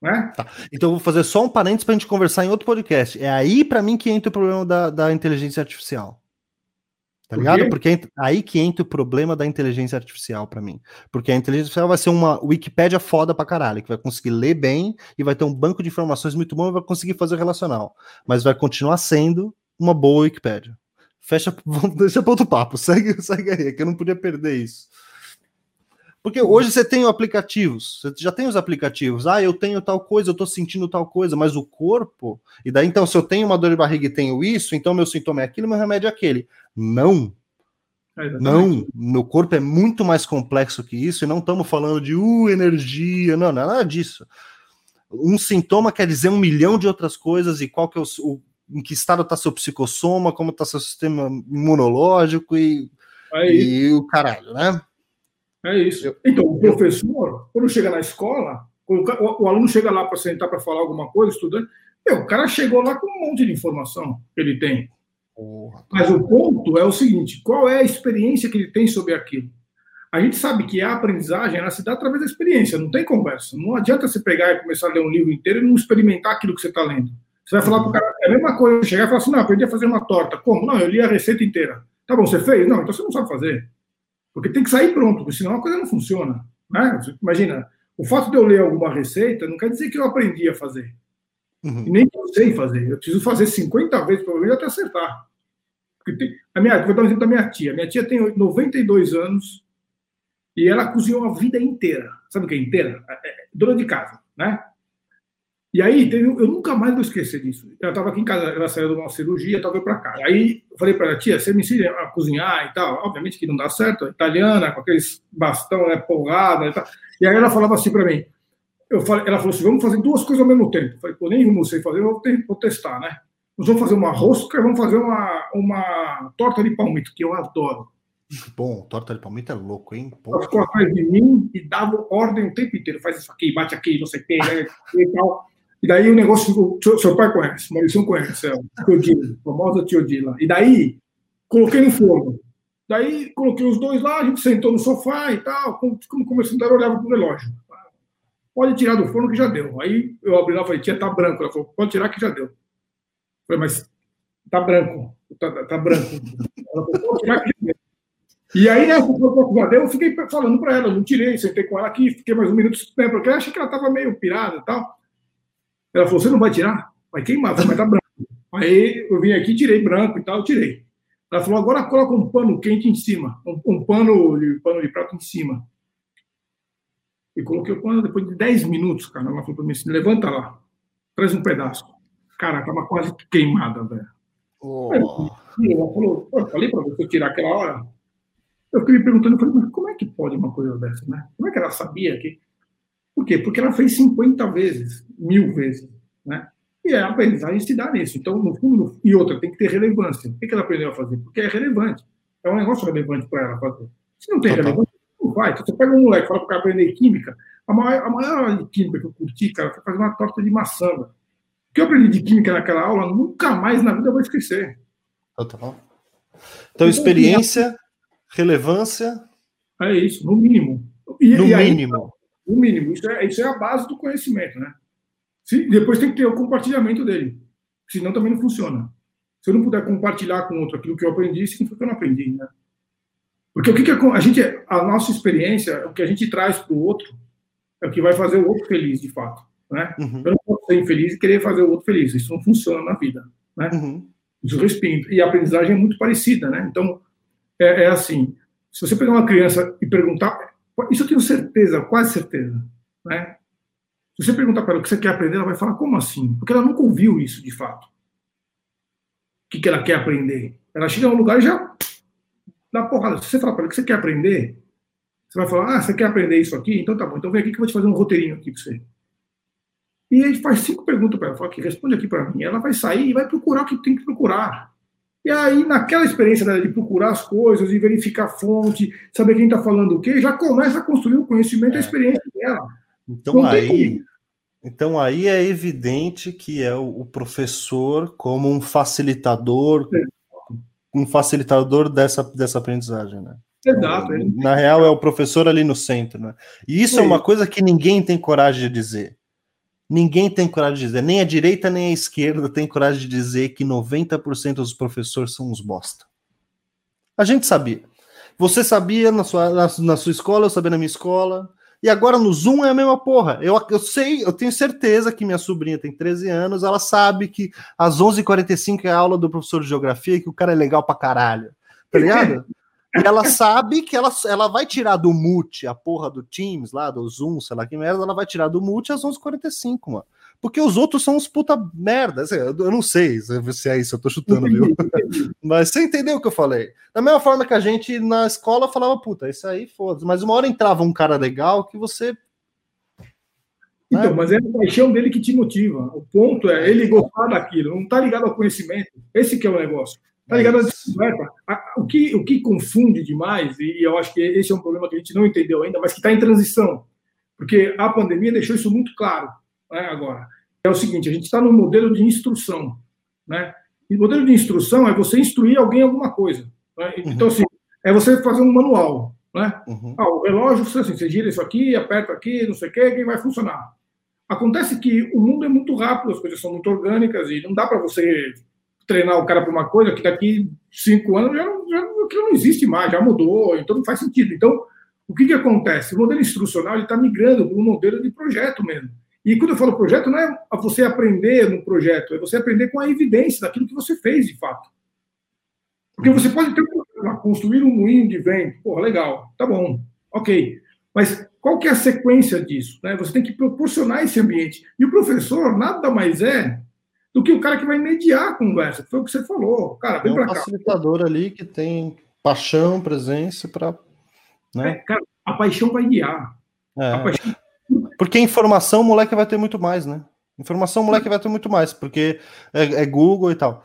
Né? Tá. Então eu vou fazer só um parênteses para a gente conversar em outro podcast. É aí para mim que entra o problema da, da inteligência artificial. Tá ligado? Porque aí que entra o problema da inteligência artificial para mim. Porque a inteligência artificial vai ser uma Wikipédia foda pra caralho, que vai conseguir ler bem e vai ter um banco de informações muito bom e vai conseguir fazer relacional. Mas vai continuar sendo uma boa Wikipédia. Fecha, <laughs> deixa para outro papo, segue, <laughs> segue aí, que eu não podia perder isso. Porque hoje você tem aplicativos, você já tem os aplicativos. Ah, eu tenho tal coisa, eu tô sentindo tal coisa, mas o corpo. E daí, então, se eu tenho uma dor de barriga e tenho isso, então meu sintoma é aquilo, meu remédio é aquele. Não. É não, meu corpo é muito mais complexo que isso, e não estamos falando de uh, energia, não, não é nada disso. Um sintoma quer dizer um milhão de outras coisas, e qual que é o, o em que estado está seu psicossoma, como está seu sistema imunológico e, e o caralho, né? É isso. Então, o professor, quando chega na escola, o, o aluno chega lá para sentar para falar alguma coisa, estudante, meu, o cara chegou lá com um monte de informação que ele tem. Porra, Mas o ponto é o seguinte: qual é a experiência que ele tem sobre aquilo? A gente sabe que a aprendizagem ela se dá através da experiência, não tem conversa. Não adianta você pegar e começar a ler um livro inteiro e não experimentar aquilo que você está lendo. Você vai falar para o cara, é a mesma coisa, chegar e falar assim: não, aprendi a fazer uma torta. Como? Não, eu li a receita inteira. Tá bom, você fez? Não, então você não sabe fazer. Porque tem que sair pronto, porque senão a coisa não funciona. Né? Imagina, o fato de eu ler alguma receita não quer dizer que eu aprendi a fazer. Uhum. Nem que eu sei fazer. Eu preciso fazer 50 vezes, provavelmente, até acertar. Tem, a minha, vou dar um exemplo da minha tia. Minha tia tem 92 anos e ela cozinhou a vida inteira. Sabe o que é inteira? É, é, dona de casa, né? E aí, teve, eu nunca mais vou esquecer disso. Ela estava aqui em casa, ela saiu de uma cirurgia, estava para cá. Aí eu falei para ela, tia, você me ensina a cozinhar e tal. Obviamente que não dá certo, italiana, com aqueles bastão, né, porrada e tal. E aí ela falava assim para mim, eu falei, ela falou assim, vamos fazer duas coisas ao mesmo tempo. Eu falei, pô, nem não sei fazer, vou, ter, vou testar, né? Nós vamos fazer uma rosca e vamos fazer uma, uma torta de palmito, que eu adoro. Bom, torta de palmito é louco, hein? Ela ficou atrás de mim e dava ordem o tempo inteiro. Faz isso aqui, bate aqui, não sei o que, né? e tal. E daí o negócio ficou. Seu, seu pai conhece, Maurício conhece, é, Teodila, a famosa Teodila. E daí, coloquei no forno. Daí, coloquei os dois lá, a gente sentou no sofá e tal. Como, como começando a olhava para o relógio. Pode tirar do forno que já deu. Aí eu abri lá e falei, tia, tá branco. Ela falou, pode tirar que já deu. Eu falei, mas tá branco. Tá, tá branco. Ela falou, pode tirar que já deu. E aí, né, eu fiquei falando para ela, não tirei, sentei com ela aqui, fiquei mais um minuto, porque eu achei que ela estava meio pirada e tal. Ela falou: você não vai tirar? Vai queimar, vai estar branco. Aí eu vim aqui, tirei branco e tal, tirei. Ela falou: agora coloca um pano quente em cima, um, um pano, de, pano de prato em cima. E coloquei o pano depois de 10 minutos, cara. Ela falou para mim assim: levanta lá, traz um pedaço. Cara, estava quase queimada, velho. Oh. Ela falou: eu falei para você tirar aquela hora. Eu fiquei me perguntando, eu falei, mas como é que pode uma coisa dessa, né? Como é que ela sabia que por quê? Porque ela fez 50 vezes, mil vezes, né? E a aprendizagem se dá nisso. Então, no fundo, e outra, tem que ter relevância. Por que ela aprendeu a fazer? Porque é relevante. É um negócio relevante para ela fazer. Se não tem relevância, não vai. Então, você pega um moleque e fala para o cara aprender química. A maior, a maior aula de química que eu curti, cara, foi fazer uma torta de maçã. O que eu aprendi de química naquela aula, nunca mais na vida eu vou esquecer. Total. Então, experiência, relevância. É isso, no mínimo. E, no e mínimo. O mínimo. Isso é, isso é a base do conhecimento, né? Se, depois tem que ter o compartilhamento dele. Senão também não funciona. Se eu não puder compartilhar com outro aquilo que eu aprendi, significa que eu não aprendi, né? Porque o que, que a, a gente, a nossa experiência, o que a gente traz para o outro, é o que vai fazer o outro feliz, de fato. Né? Uhum. Eu não posso ser infeliz e querer fazer o outro feliz. Isso não funciona na vida. Né? Uhum. Isso respinga. E a aprendizagem é muito parecida. Né? Então, é, é, assim: se você pegar uma criança e perguntar, isso eu tenho certeza, quase certeza. Né? Se você perguntar para ela o que você quer aprender, ela vai falar: como assim? Porque ela nunca ouviu isso de fato. O que, que ela quer aprender? Ela chega num lugar e já dá porrada. Se você falar para ela o que você quer aprender, você vai falar: ah, você quer aprender isso aqui? Então tá bom, então vem aqui que eu vou te fazer um roteirinho aqui para você. E a gente faz cinco perguntas para ela, fala aqui, responde aqui para mim. Ela vai sair e vai procurar o que tem que procurar. E aí, naquela experiência dela de procurar as coisas e verificar a fonte, saber quem está falando o quê, já começa a construir o conhecimento e é. a experiência dela. Então aí, então aí é evidente que é o, professor como um facilitador, é. um facilitador dessa, dessa aprendizagem, né? Exato. Então, na real, é o professor ali no centro, né? E isso é, é uma coisa que ninguém tem coragem de dizer. Ninguém tem coragem de dizer, nem a direita nem a esquerda tem coragem de dizer que 90% dos professores são uns bosta. A gente sabia. Você sabia na sua, na, na, sua escola, eu sabia na minha escola. E agora no Zoom é a mesma porra. Eu, eu sei, eu tenho certeza que minha sobrinha tem 13 anos, ela sabe que às 11h45 é a aula do professor de geografia e que o cara é legal pra caralho. Tá ligado? <laughs> E ela sabe que ela, ela vai tirar do mute a porra do Teams lá, do Zoom, sei lá que merda, ela vai tirar do mute às 11h45, mano. Porque os outros são uns puta merda. Assim, eu não sei se é isso, eu tô chutando, viu? <laughs> Mas você entendeu o que eu falei? Da mesma forma que a gente na escola falava, puta, isso aí foda-se. Mas uma hora entrava um cara legal que você. Então, né? mas é a paixão dele que te motiva. O ponto é ele gostar daquilo, não tá ligado ao conhecimento. Esse que é o negócio. Tá ligado à descoberta? O que, o que confunde demais, e eu acho que esse é um problema que a gente não entendeu ainda, mas que está em transição, porque a pandemia deixou isso muito claro né, agora. É o seguinte: a gente está no modelo de instrução. Né? E o modelo de instrução é você instruir alguém alguma coisa. Né? Uhum. Então, assim, é você fazer um manual. Né? Uhum. Ah, o relógio, assim, você gira isso aqui, aperta aqui, não sei o que, que vai funcionar. Acontece que o mundo é muito rápido, as coisas são muito orgânicas e não dá para você treinar o cara para uma coisa que daqui cinco anos já, já, aquilo não existe mais, já mudou, então não faz sentido. Então, o que, que acontece? O modelo instrucional está migrando para um modelo de projeto mesmo. E quando eu falo projeto, não é você aprender no projeto, é você aprender com a evidência daquilo que você fez de fato. Porque você pode ter construir um moinho de vento, porra, legal, tá bom, ok. Mas qual que é a sequência disso? Né? Você tem que proporcionar esse ambiente. E o professor nada mais é do que o cara que vai mediar a conversa, foi o que você falou. Cara, vem é um facilitador ali que tem paixão, presença para. Né? É, cara, a paixão vai guiar. É. Paixão... Porque informação o moleque vai ter muito mais, né? Informação o moleque vai ter muito mais, porque é, é Google e tal.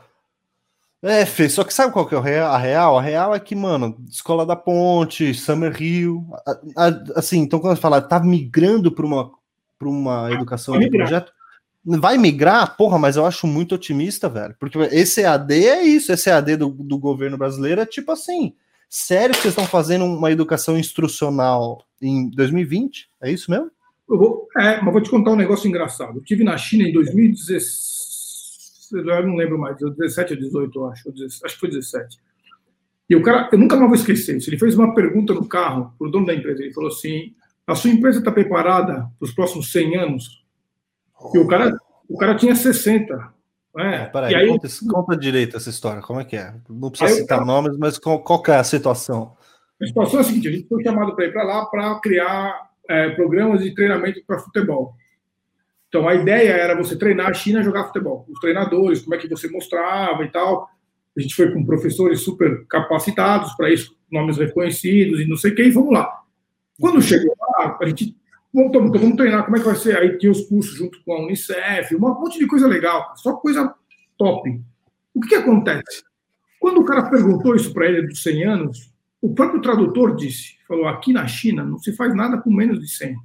É, Fê, só que sabe qual que é a real? A real é que, mano, Escola da Ponte, Summer Rio, assim, então quando fala tá migrando para uma, uma educação de projeto, Vai migrar? Porra, mas eu acho muito otimista, velho. Porque esse EAD é isso, esse EAD do, do governo brasileiro é tipo assim. Sério que vocês estão fazendo uma educação instrucional em 2020? É isso mesmo? Eu vou, é, mas vou te contar um negócio engraçado. Eu estive na China em 2016, eu não lembro mais, 17 ou 18, eu acho, acho que foi 17. E o cara, eu nunca mais vou esquecer isso. Ele fez uma pergunta no carro para o dono da empresa. Ele falou assim: a sua empresa está preparada para os próximos 100 anos? E o cara, o cara tinha 60. Né? É, peraí, aí, conta, conta, direito essa história, como é que é? Não precisa citar nomes, mas qual, qual é a situação? A situação é a seguinte: a gente foi chamado para ir para lá para criar é, programas de treinamento para futebol. Então a ideia era você treinar a China a jogar futebol. Os treinadores, como é que você mostrava e tal. A gente foi com professores super capacitados para isso, nomes reconhecidos e não sei o que, e vamos lá. Quando chegou lá, a gente então, vamos treinar, como é que vai ser? Aí tinha os cursos junto com a Unicef, um monte de coisa legal, só coisa top. O que, que acontece? Quando o cara perguntou isso para ele dos 100 anos, o próprio tradutor disse, falou, aqui na China não se faz nada com menos de 100.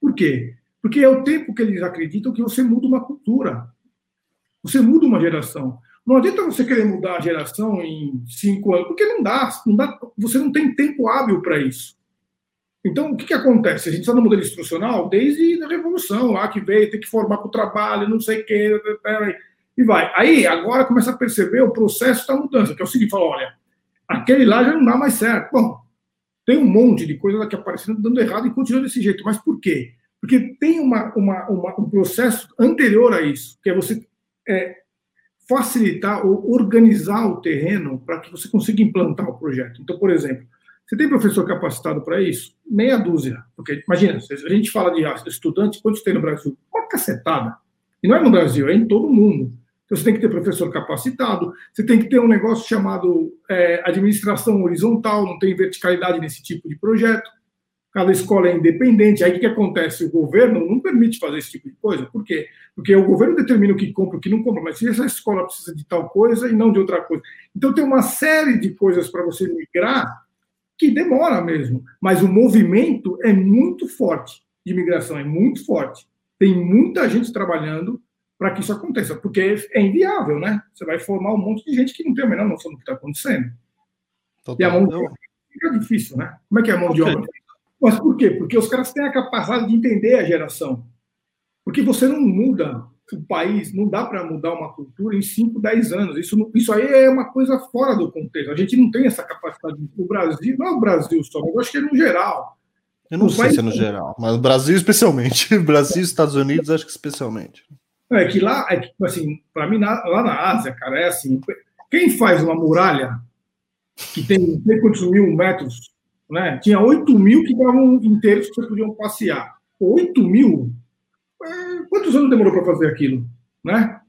Por quê? Porque é o tempo que eles acreditam que você muda uma cultura. Você muda uma geração. Não adianta você querer mudar a geração em cinco anos, porque não dá, não dá você não tem tempo hábil para isso. Então, o que, que acontece? A gente está no modelo instrucional desde a Revolução, lá que veio, tem que formar para o trabalho, não sei o quê, e vai. Aí, agora começa a perceber o processo da mudança, que é o seguinte, fala, olha, aquele lá já não dá mais certo. Bom, tem um monte de coisa aqui aparecendo dando errado e continua desse jeito. Mas por quê? Porque tem uma, uma, uma um processo anterior a isso, que é você é, facilitar ou organizar o terreno para que você consiga implantar o projeto. Então, por exemplo, você tem professor capacitado para isso? Meia dúzia. Porque, imagina, a gente fala de estudante, quantos tem no Brasil? Uma cacetada. E não é no Brasil, é em todo mundo. Então, você tem que ter professor capacitado, você tem que ter um negócio chamado é, administração horizontal, não tem verticalidade nesse tipo de projeto. Cada escola é independente. Aí o que acontece? O governo não permite fazer esse tipo de coisa. Por quê? Porque o governo determina o que compra e o que não compra, mas se essa escola precisa de tal coisa e não de outra coisa. Então tem uma série de coisas para você migrar que demora mesmo, mas o movimento é muito forte de imigração, é muito forte. Tem muita gente trabalhando para que isso aconteça, porque é inviável, né? Você vai formar um monte de gente que não tem a menor noção do que está acontecendo. Total. E a mão de obra fica difícil, né? Como é que é a mão okay. de obra? Mas por quê? Porque os caras têm a capacidade de entender a geração. Porque você não muda o país, não dá para mudar uma cultura em 5, 10 anos. Isso, isso aí é uma coisa fora do contexto. A gente não tem essa capacidade. O Brasil, não é o Brasil só, mas eu acho que é no geral. Eu não o sei país... se é no geral, mas o Brasil especialmente. <laughs> Brasil e Estados Unidos, acho que especialmente. É que lá, é que, assim, para mim, lá na Ásia, cara, é assim: quem faz uma muralha que tem não sei quantos mil metros, né? Tinha 8 mil que estavam inteiros que vocês podiam passear. 8 mil? É, quantos anos demorou para fazer aquilo, né?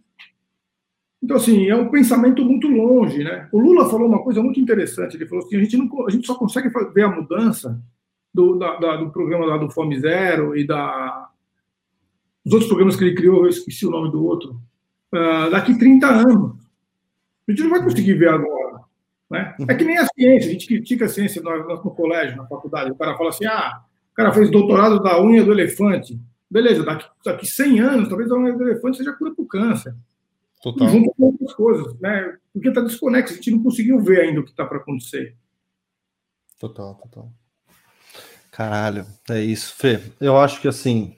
Então, assim, é um pensamento muito longe, né? O Lula falou uma coisa muito interessante. Ele falou assim: a gente, não, a gente só consegue ver a mudança do, da, da, do programa lá do Fome Zero e da, os outros programas que ele criou, eu esqueci o nome do outro, uh, daqui 30 anos. A gente não vai conseguir ver agora. Né? É que nem a ciência, a gente critica a ciência no, no colégio, na faculdade. O cara fala assim: ah, o cara fez doutorado da unha do elefante. Beleza, daqui, daqui 100 anos, talvez a unha do elefante seja cura para o câncer. Total. Junto com outras coisas, né? Porque está desconexo, a gente não conseguiu ver ainda o que está para acontecer. Total, total. Caralho, é isso, Fê. Eu acho que assim,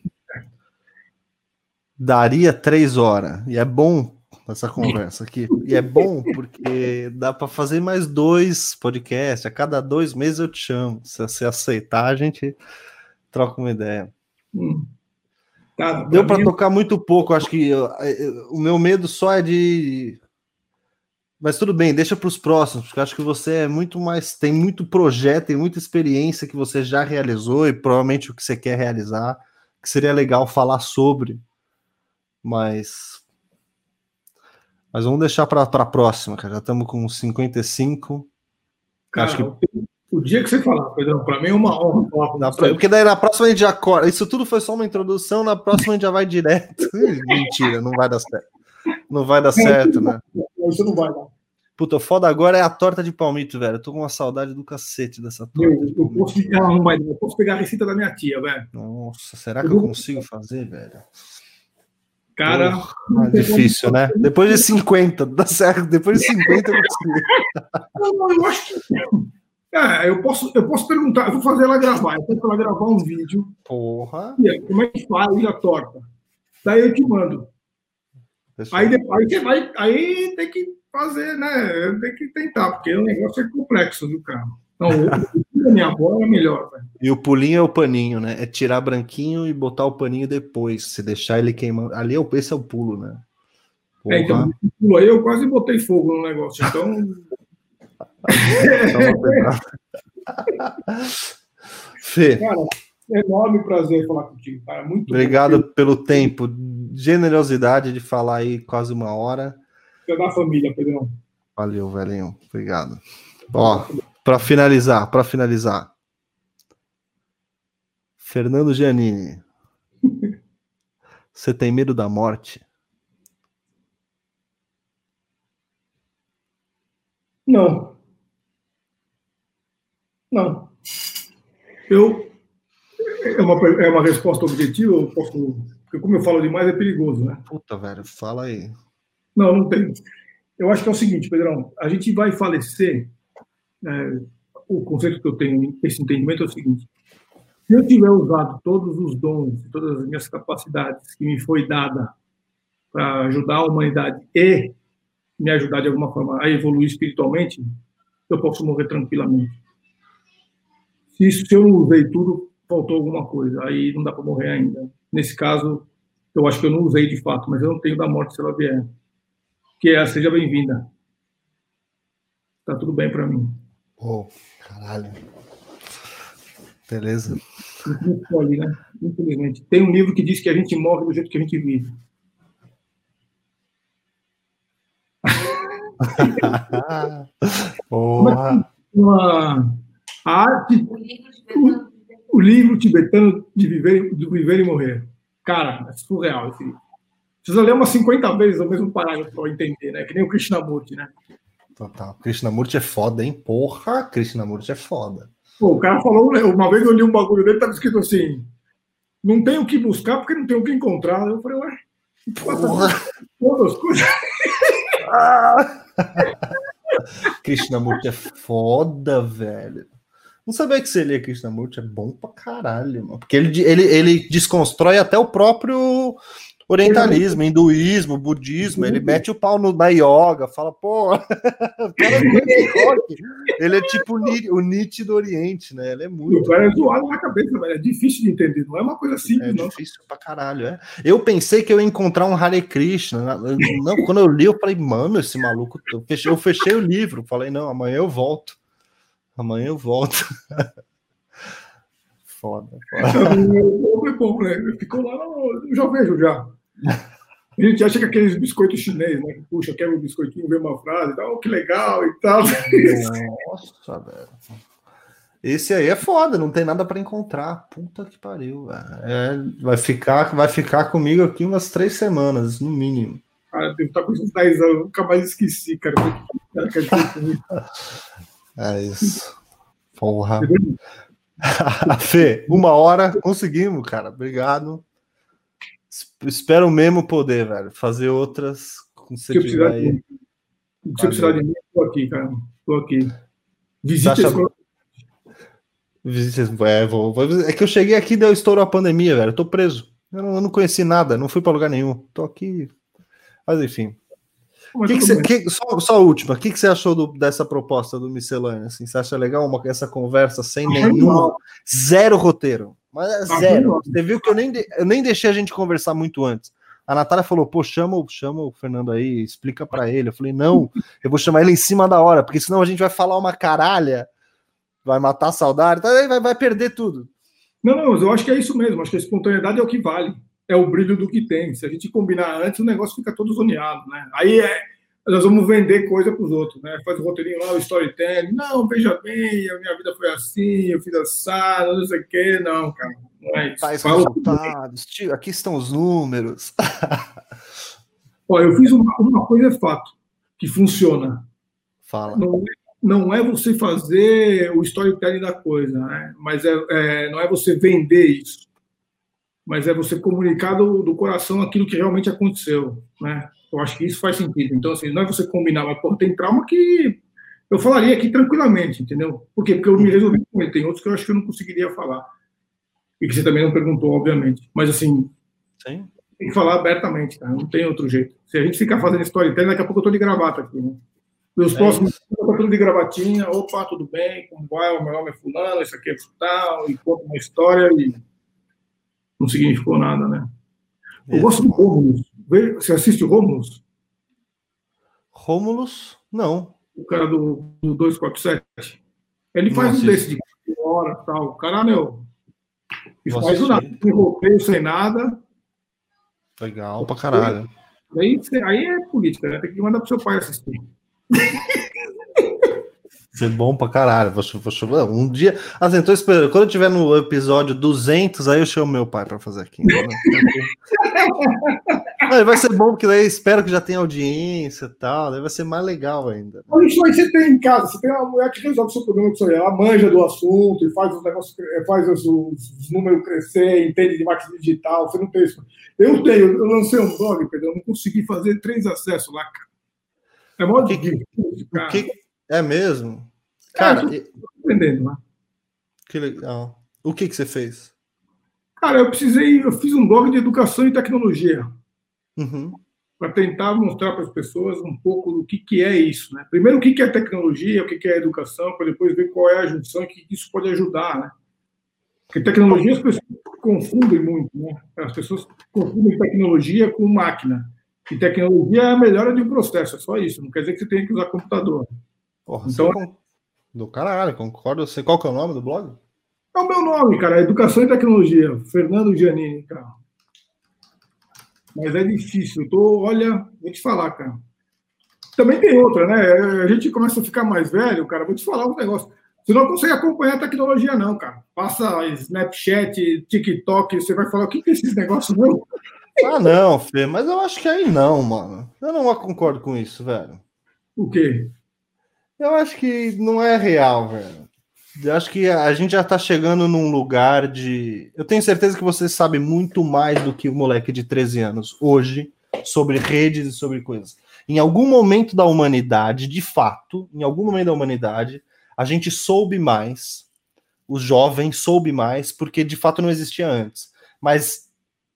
daria três horas. E é bom essa conversa aqui. E é bom porque dá para fazer mais dois podcasts. A cada dois meses eu te chamo. Se você aceitar, a gente troca uma ideia. Hum. Tá, Deu para tocar muito pouco. Acho que eu, eu, o meu medo só é de. Mas tudo bem, deixa para os próximos, porque acho que você é muito mais. Tem muito projeto, tem muita experiência que você já realizou e provavelmente o que você quer realizar, que seria legal falar sobre mas. Mas vamos deixar para a próxima, cara. Já estamos com 55. Cara, acho que... O dia que você falar, Pedrão, para mim é uma honra falar Porque daí na próxima a gente já corta. Isso tudo foi só uma introdução, na próxima a gente já vai direto. <laughs> Mentira, não vai dar certo. Não vai dar certo, né? Isso não vai dar. Puta, foda agora é a torta de palmito, velho. Eu tô com uma saudade do cacete dessa torta. Eu, eu, posso, não vai, eu posso pegar a receita da minha tia, velho. Nossa, será que eu, eu consigo fazer, velho? Cara. Porra, difícil, né? Depois de 50, dá certo. Depois de 50 eu <laughs> Não, eu acho que. É, eu posso, eu posso perguntar, eu vou fazer ela gravar, eu posso ela gravar um vídeo. Porra. E aí, como é que faz a torta? Daí eu te mando. Aí depois você vai. Aí tem que fazer, né? Tem que tentar, porque o negócio é complexo, viu, cara? Não, o minha avó é melhor. Véio. E o pulinho é o paninho, né? É tirar branquinho e botar o paninho depois. Se deixar ele queimando. Ali é o, esse é o pulo, né? É, então, pulo aí eu quase botei fogo no negócio. Então. Fê. Cara, enorme prazer falar contigo, cara. Muito Obrigado bom. pelo tempo, generosidade de falar aí quase uma hora. É da família, Pedrão. Valeu, velhinho. Obrigado. Ó, para finalizar, para finalizar. Fernando Giannini. <laughs> Você tem medo da morte? Não. Não. Eu. É uma, é uma resposta objetiva, eu posso. Porque, como eu falo demais, é perigoso, né? Puta, velho, fala aí. Não, não tem. Eu acho que é o seguinte, Pedrão, a gente vai falecer é, o conceito que eu tenho, esse entendimento é o seguinte: Se eu tiver usado todos os dons, todas as minhas capacidades que me foi dada para ajudar a humanidade e me ajudar de alguma forma a evoluir espiritualmente, eu posso morrer tranquilamente. Se, se eu não usei tudo, faltou alguma coisa, aí não dá para morrer ainda. Nesse caso, eu acho que eu não usei de fato, mas eu não tenho da morte se ela vier. Que é, seja bem-vinda. Tá tudo bem para mim. Oh, caralho. Beleza. Né? Infelizmente. Tem um livro que diz que a gente morre do jeito que a gente vive. <laughs> Porra. Uma, a arte, o, o, livro tibetano de viver, de viver e morrer. Cara, é surreal esse livro. Precisa ler umas 50 vezes o mesmo parágrafo para entender, né? Que nem o Krishnamurti, né? Total. Krishnamurti é foda, hein? Porra, Krishnamurti é foda. Pô, o cara falou, uma vez eu li um bagulho dele, tava escrito assim: não tem o que buscar porque não tem o que encontrar. Eu falei, ué, porra. todas as coisas. <laughs> Ah. <laughs> Krishnamurti é foda, velho. Não sabia que você lia Krishnamurti é bom pra caralho, mano. Porque ele, ele, ele desconstrói até o próprio orientalismo, hinduísmo, budismo, ele mete o pau no, na yoga, fala, pô, o cara é ele é tipo o Nietzsche do Oriente, né? Ele é muito. O cara é zoado na cabeça, velho. É difícil de entender, não é uma coisa simples, é não. É difícil pra caralho, é. Eu pensei que eu ia encontrar um Hare Krishna. Não, quando eu li, eu falei, mano, esse maluco. Eu fechei, eu fechei o livro, falei, não, amanhã eu volto. Amanhã eu volto. foda, foda. Né? Ficou lá, eu já vejo já. A gente acha que aqueles biscoitos chineses, né? Puxa, quebra um biscoitinho, vê uma frase, tal, oh, que legal e tal. <laughs> Nossa, velho. Esse aí é foda, não tem nada para encontrar. Puta que pariu, é, vai, ficar, vai ficar comigo aqui umas três semanas, no mínimo. Cara, devo estar com uns 10 anos, nunca mais esqueci, cara. <laughs> É isso. Porra. <laughs> Fê, uma hora, conseguimos, cara. Obrigado. Espero mesmo poder, velho, fazer outras com você precisar aí. de, se precisar de mim, estou aqui, cara. Estou aqui. Visite Sasha... É, vou, vou, é que eu cheguei aqui e deu estouro a pandemia, velho. Eu tô preso. Eu não, eu não conheci nada, não fui para lugar nenhum. Tô aqui. Mas enfim. Que que cê, que, só, só a última, o que, que você achou do, dessa proposta do miscelâneo? Assim, você acha legal uma, essa conversa sem nenhum zero roteiro? Mas é ah, zero. Você viu que eu nem, eu nem deixei a gente conversar muito antes. A Natália falou, pô, chama, chama o Fernando aí, explica para ele. Eu falei, não, eu vou chamar ele em cima da hora, porque senão a gente vai falar uma caralha, vai matar a saudade, então vai, vai perder tudo. Não, não, eu acho que é isso mesmo, acho que a espontaneidade é o que vale, é o brilho do que tem. Se a gente combinar antes, o negócio fica todo zoneado, né? Aí é, nós vamos vender coisa para os outros, né? Faz o roteirinho lá, o storytelling. Não, veja bem, a minha vida foi assim, eu fiz assado, não sei o quê. Não, cara, não é. Faz resultados, tio, aqui estão os números. <laughs> Ó, eu fiz uma, uma coisa, é fato, que funciona. Fala. Não, não é você fazer o storytelling da coisa, né? Mas é, é, não é você vender isso. Mas é você comunicar do, do coração aquilo que realmente aconteceu, né? Eu acho que isso faz sentido. Então, assim, não é você combinar, mas por tem trauma que eu falaria aqui tranquilamente, entendeu? Por quê? Porque eu me resolvi com ele. Tem outros que eu acho que eu não conseguiria falar. E que você também não perguntou, obviamente. Mas, assim, Sim. tem que falar abertamente, tá? Não tem outro jeito. Se a gente ficar fazendo storytelling, daqui a pouco eu tô de gravata aqui, né? Os é próximos, eu tô tudo de gravatinha. Opa, tudo bem? Como vai? O meu nome é fulano, isso aqui é tal. E conta uma história e não significou nada, né? Eu gosto do Rômulus. Você assiste o Rômulus? Rômulus? Não. O cara do, do 247. Ele faz um desse de hora tal. O cara, meu. E faz o nada. Sem roteiro, sem nada. Legal pra caralho. Aí, aí é política, né? Tem que mandar pro seu pai assistir. Ser bom pra caralho. Vou, vou, um dia. Assim, tô esperando. Quando eu tiver no episódio 200, aí eu chamo meu pai pra fazer aqui. Né? <laughs> vai ser bom, porque daí espero que já tenha audiência e tal. Daí vai ser mais legal ainda. Mas isso aí você tem em casa. Você tem uma mulher que resolve o seu problema com isso aí. Ela manja do assunto e faz os negócios, faz os, os números crescer, entende de marketing digital. Você não tem isso. Eu tenho, eu lancei um blog, Pedro, eu não consegui fazer três acessos lá, cara. É mó difícil, cara. Que, é mesmo? Cara, é, entendendo, né? Que legal. O que, que você fez? Cara, eu precisei, eu fiz um blog de educação e tecnologia. Uhum. Para tentar mostrar para as pessoas um pouco do que, que é isso. Né? Primeiro, o que, que é tecnologia, o que, que é educação, para depois ver qual é a junção e que isso pode ajudar. Né? Porque tecnologia as pessoas confundem muito. Né? As pessoas confundem tecnologia com máquina. E tecnologia é a melhora de um processo, é só isso. Não quer dizer que você tenha que usar computador. Porra, então, do caralho, concordo. Você, qual que é o nome do blog? É o meu nome, cara. Educação e Tecnologia. Fernando Giannini, cara. Mas é difícil. Eu tô, olha, vou te falar, cara. Também tem outra, né? A gente começa a ficar mais velho, cara. Vou te falar um negócio. Você não consegue acompanhar a tecnologia, não, cara. Passa Snapchat, TikTok, você vai falar o que é esses negócios, não? Ah, não, Fê, mas eu acho que aí não, mano. Eu não concordo com isso, velho. O quê? Eu acho que não é real, velho. Acho que a gente já tá chegando num lugar de. Eu tenho certeza que você sabe muito mais do que o moleque de 13 anos hoje sobre redes e sobre coisas. Em algum momento da humanidade, de fato, em algum momento da humanidade, a gente soube mais, os jovens soube mais, porque de fato não existia antes. Mas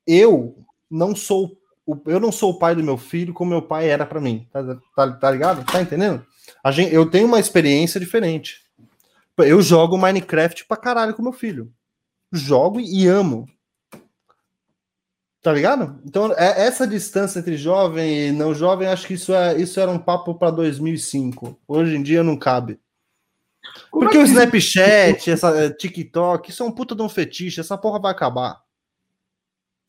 eu não sou eu não sou o pai do meu filho como meu pai era para mim. Tá, tá, tá ligado? Tá entendendo? Gente, eu tenho uma experiência diferente. Eu jogo Minecraft pra caralho com meu filho. Jogo e amo. Tá ligado? Então, é, essa distância entre jovem e não jovem, acho que isso, é, isso era um papo para 2005. Hoje em dia não cabe. Como Porque é o Snapchat, essa é, TikTok, isso é um puta de um fetiche, essa porra vai acabar.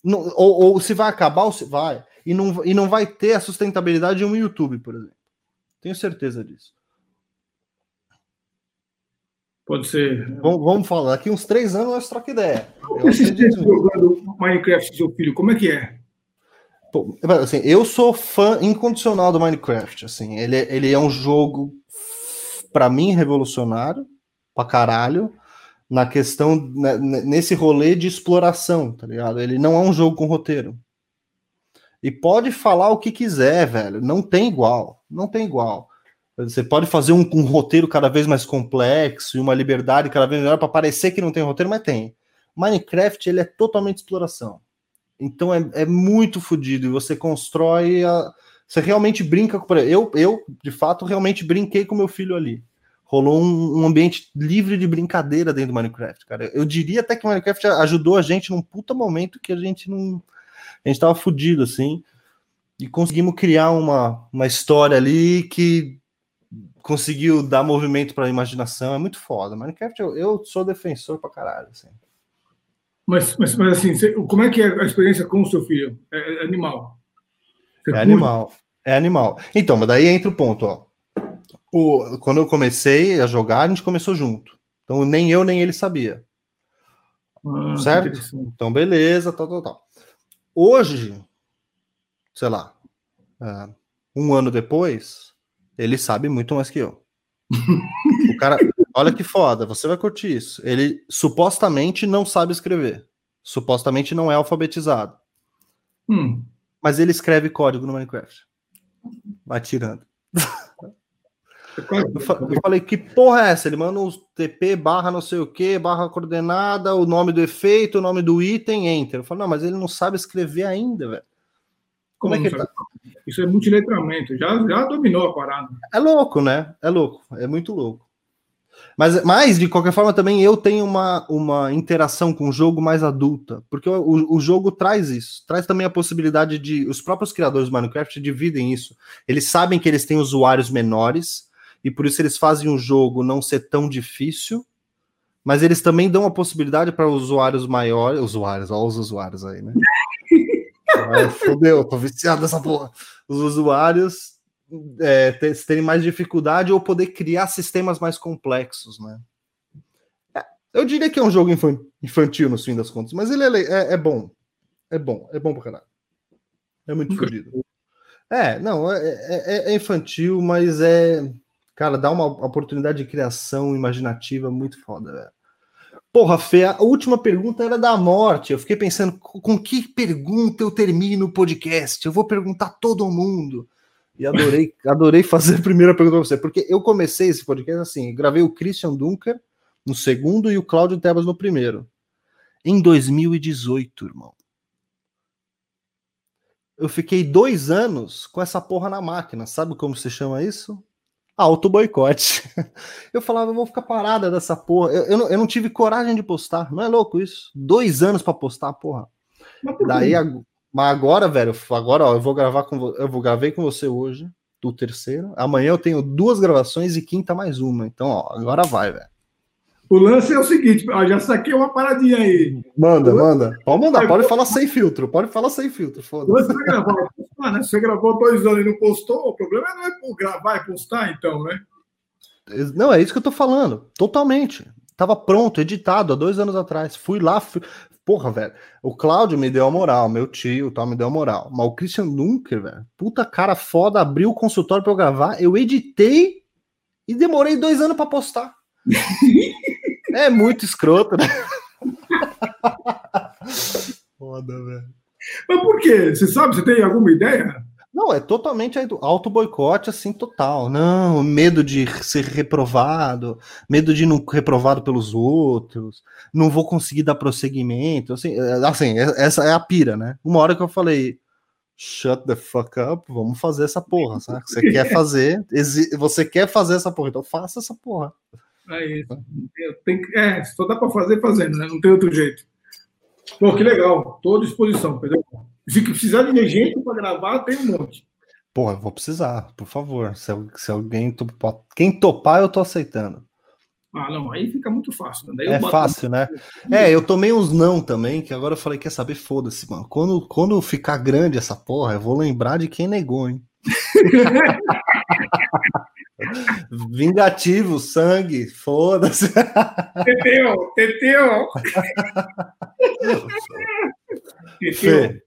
Não, ou, ou, se vai acabar, ou se vai. E não, e não vai ter a sustentabilidade de um YouTube, por exemplo. Tenho certeza disso. Pode ser. Vamos, vamos falar. Daqui uns três anos nós troca ideia. Você jogando Minecraft seu filho, como é que é? Pô, assim, eu sou fã incondicional do Minecraft. Assim, ele, ele é um jogo, para mim, revolucionário, pra caralho, na questão, né, nesse rolê de exploração, tá ligado? Ele não é um jogo com roteiro. E pode falar o que quiser, velho. Não tem igual. Não tem igual. Você pode fazer um, um, roteiro cada vez mais complexo e uma liberdade cada vez melhor para parecer que não tem roteiro, mas tem. Minecraft ele é totalmente exploração. Então é, é muito fodido e você constrói. A, você realmente brinca com. Eu, eu, de fato, realmente brinquei com meu filho ali. Rolou um, um, ambiente livre de brincadeira dentro do Minecraft, cara. Eu diria até que o Minecraft ajudou a gente num puta momento que a gente não. A gente tava fudido, assim. E conseguimos criar uma, uma história ali que conseguiu dar movimento para a imaginação, é muito foda. Minecraft, eu, eu, sou defensor pra caralho. Assim. Mas, mas, mas assim, você, como é que é a experiência com o seu filho? É, é animal? Você é animal. É animal. Então, mas daí entra o ponto, ó. O, quando eu comecei a jogar, a gente começou junto. Então, nem eu nem ele sabia. Ah, certo? Então, beleza, tal, tal, tal. Hoje, sei lá, é, um ano depois, ele sabe muito mais que eu. <laughs> o cara, olha que foda, você vai curtir isso. Ele supostamente não sabe escrever. Supostamente não é alfabetizado. Hum. Mas ele escreve código no Minecraft. Vai tirando. Eu falei, que porra é essa? Ele manda um TP barra não sei o que, barra coordenada, o nome do efeito, o nome do item, enter. Eu falei, não, mas ele não sabe escrever ainda, velho. Como, Como é que tá? Isso é multiletramento, já, já dominou a parada. É louco, né? É louco, é muito louco. Mas, mas, de qualquer forma, também eu tenho uma, uma interação com o jogo mais adulta, porque o, o jogo traz isso, traz também a possibilidade de. Os próprios criadores do Minecraft dividem isso. Eles sabem que eles têm usuários menores, e por isso eles fazem o jogo não ser tão difícil, mas eles também dão a possibilidade para usuários maiores. Usuários, olha os usuários aí, né? <laughs> Ai, fodeu, tô viciado nessa porra. Os usuários é, terem mais dificuldade ou poder criar sistemas mais complexos, né? É, eu diria que é um jogo infantil no fim das contas, mas ele é, é, é bom. É bom, é bom pra caralho. É muito fodido. É, não, é, é, é, infantil, mas é. Cara, dá uma oportunidade de criação imaginativa muito foda, velho. Porra, Fê, a última pergunta era da morte. Eu fiquei pensando, com que pergunta eu termino o podcast? Eu vou perguntar todo mundo. E adorei, <laughs> adorei fazer a primeira pergunta para você, porque eu comecei esse podcast assim, gravei o Christian Dunker, no segundo e o Cláudio Tebas no primeiro. Em 2018, irmão. Eu fiquei dois anos com essa porra na máquina. Sabe como se chama isso? Auto boicote. <laughs> Eu falava, eu vou ficar parada dessa porra. Eu, eu, não, eu não tive coragem de postar. Não é louco isso? Dois anos para postar, porra. Daí, mas agora, velho, agora, ó, eu vou gravar com eu vou gravei com você hoje, do terceiro. Amanhã eu tenho duas gravações e quinta mais uma. Então, ó, agora vai, velho. O lance é o seguinte, ó, já saquei uma paradinha aí. Manda, manda. Pode mandar, pode falar sem filtro, pode falar sem filtro, foda-se. <laughs> Você gravou, né? Você gravou dois anos e não postou, o problema não é gravar e postar, então, né? Não, é isso que eu tô falando, totalmente. Tava pronto, editado há dois anos atrás. Fui lá, fui, Porra, velho. O Cláudio me deu a moral, meu tio tal, me deu a moral. Mas o Christian Dunker, velho, puta cara foda, abriu o consultório pra eu gravar, eu editei e demorei dois anos pra postar. <laughs> é muito escroto, né? <laughs> foda, velho. Mas por quê? Você sabe? Você tem alguma ideia? Não, é totalmente auto boicote assim total. Não, medo de ser reprovado, medo de não reprovado pelos outros, não vou conseguir dar prosseguimento, assim, é, assim, é, essa é a pira, né? Uma hora que eu falei, shut the fuck up, vamos fazer essa porra, sabe? Você <laughs> quer fazer, você quer fazer essa porra, então faça essa porra. É isso. É, só dá para fazer fazendo, né? Não tem outro jeito. Pô, que legal. Estou à disposição, entendeu? Se precisar de gente para gravar, tem um monte. Porra, vou precisar, por favor. Se, se alguém topar, quem topar, eu tô aceitando. Ah, não, aí fica muito fácil. Né? é fácil, né? É, eu tomei uns não também, que agora eu falei, quer saber, foda-se, mano. Quando, quando ficar grande essa porra, eu vou lembrar de quem negou, hein? <laughs> Vingativo, sangue, foda-se. Teteu, teteu. Fê,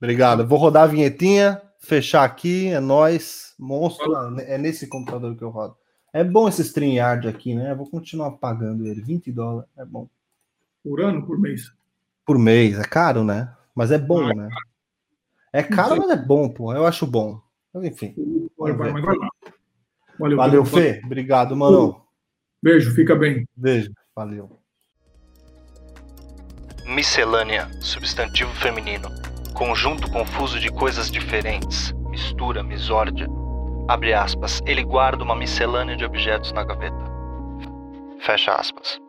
obrigado. Vou rodar a vinhetinha, fechar aqui, é nós, monstro. É nesse computador que eu rodo. É bom esse StreamYard aqui, né? Eu vou continuar pagando ele, 20 dólares, é bom. Por ano, por mês? Por mês, é caro, né? Mas é bom, ah, né? É caro, mas é bom, pô. Eu acho bom. Mas enfim. Valeu, Valeu Fê. Obrigado, mano. Beijo, fica bem. Beijo, valeu. Miscelânea, substantivo feminino. Conjunto confuso de coisas diferentes. Mistura, misórdia. Abre aspas. Ele guarda uma miscelânea de objetos na gaveta. Fecha aspas.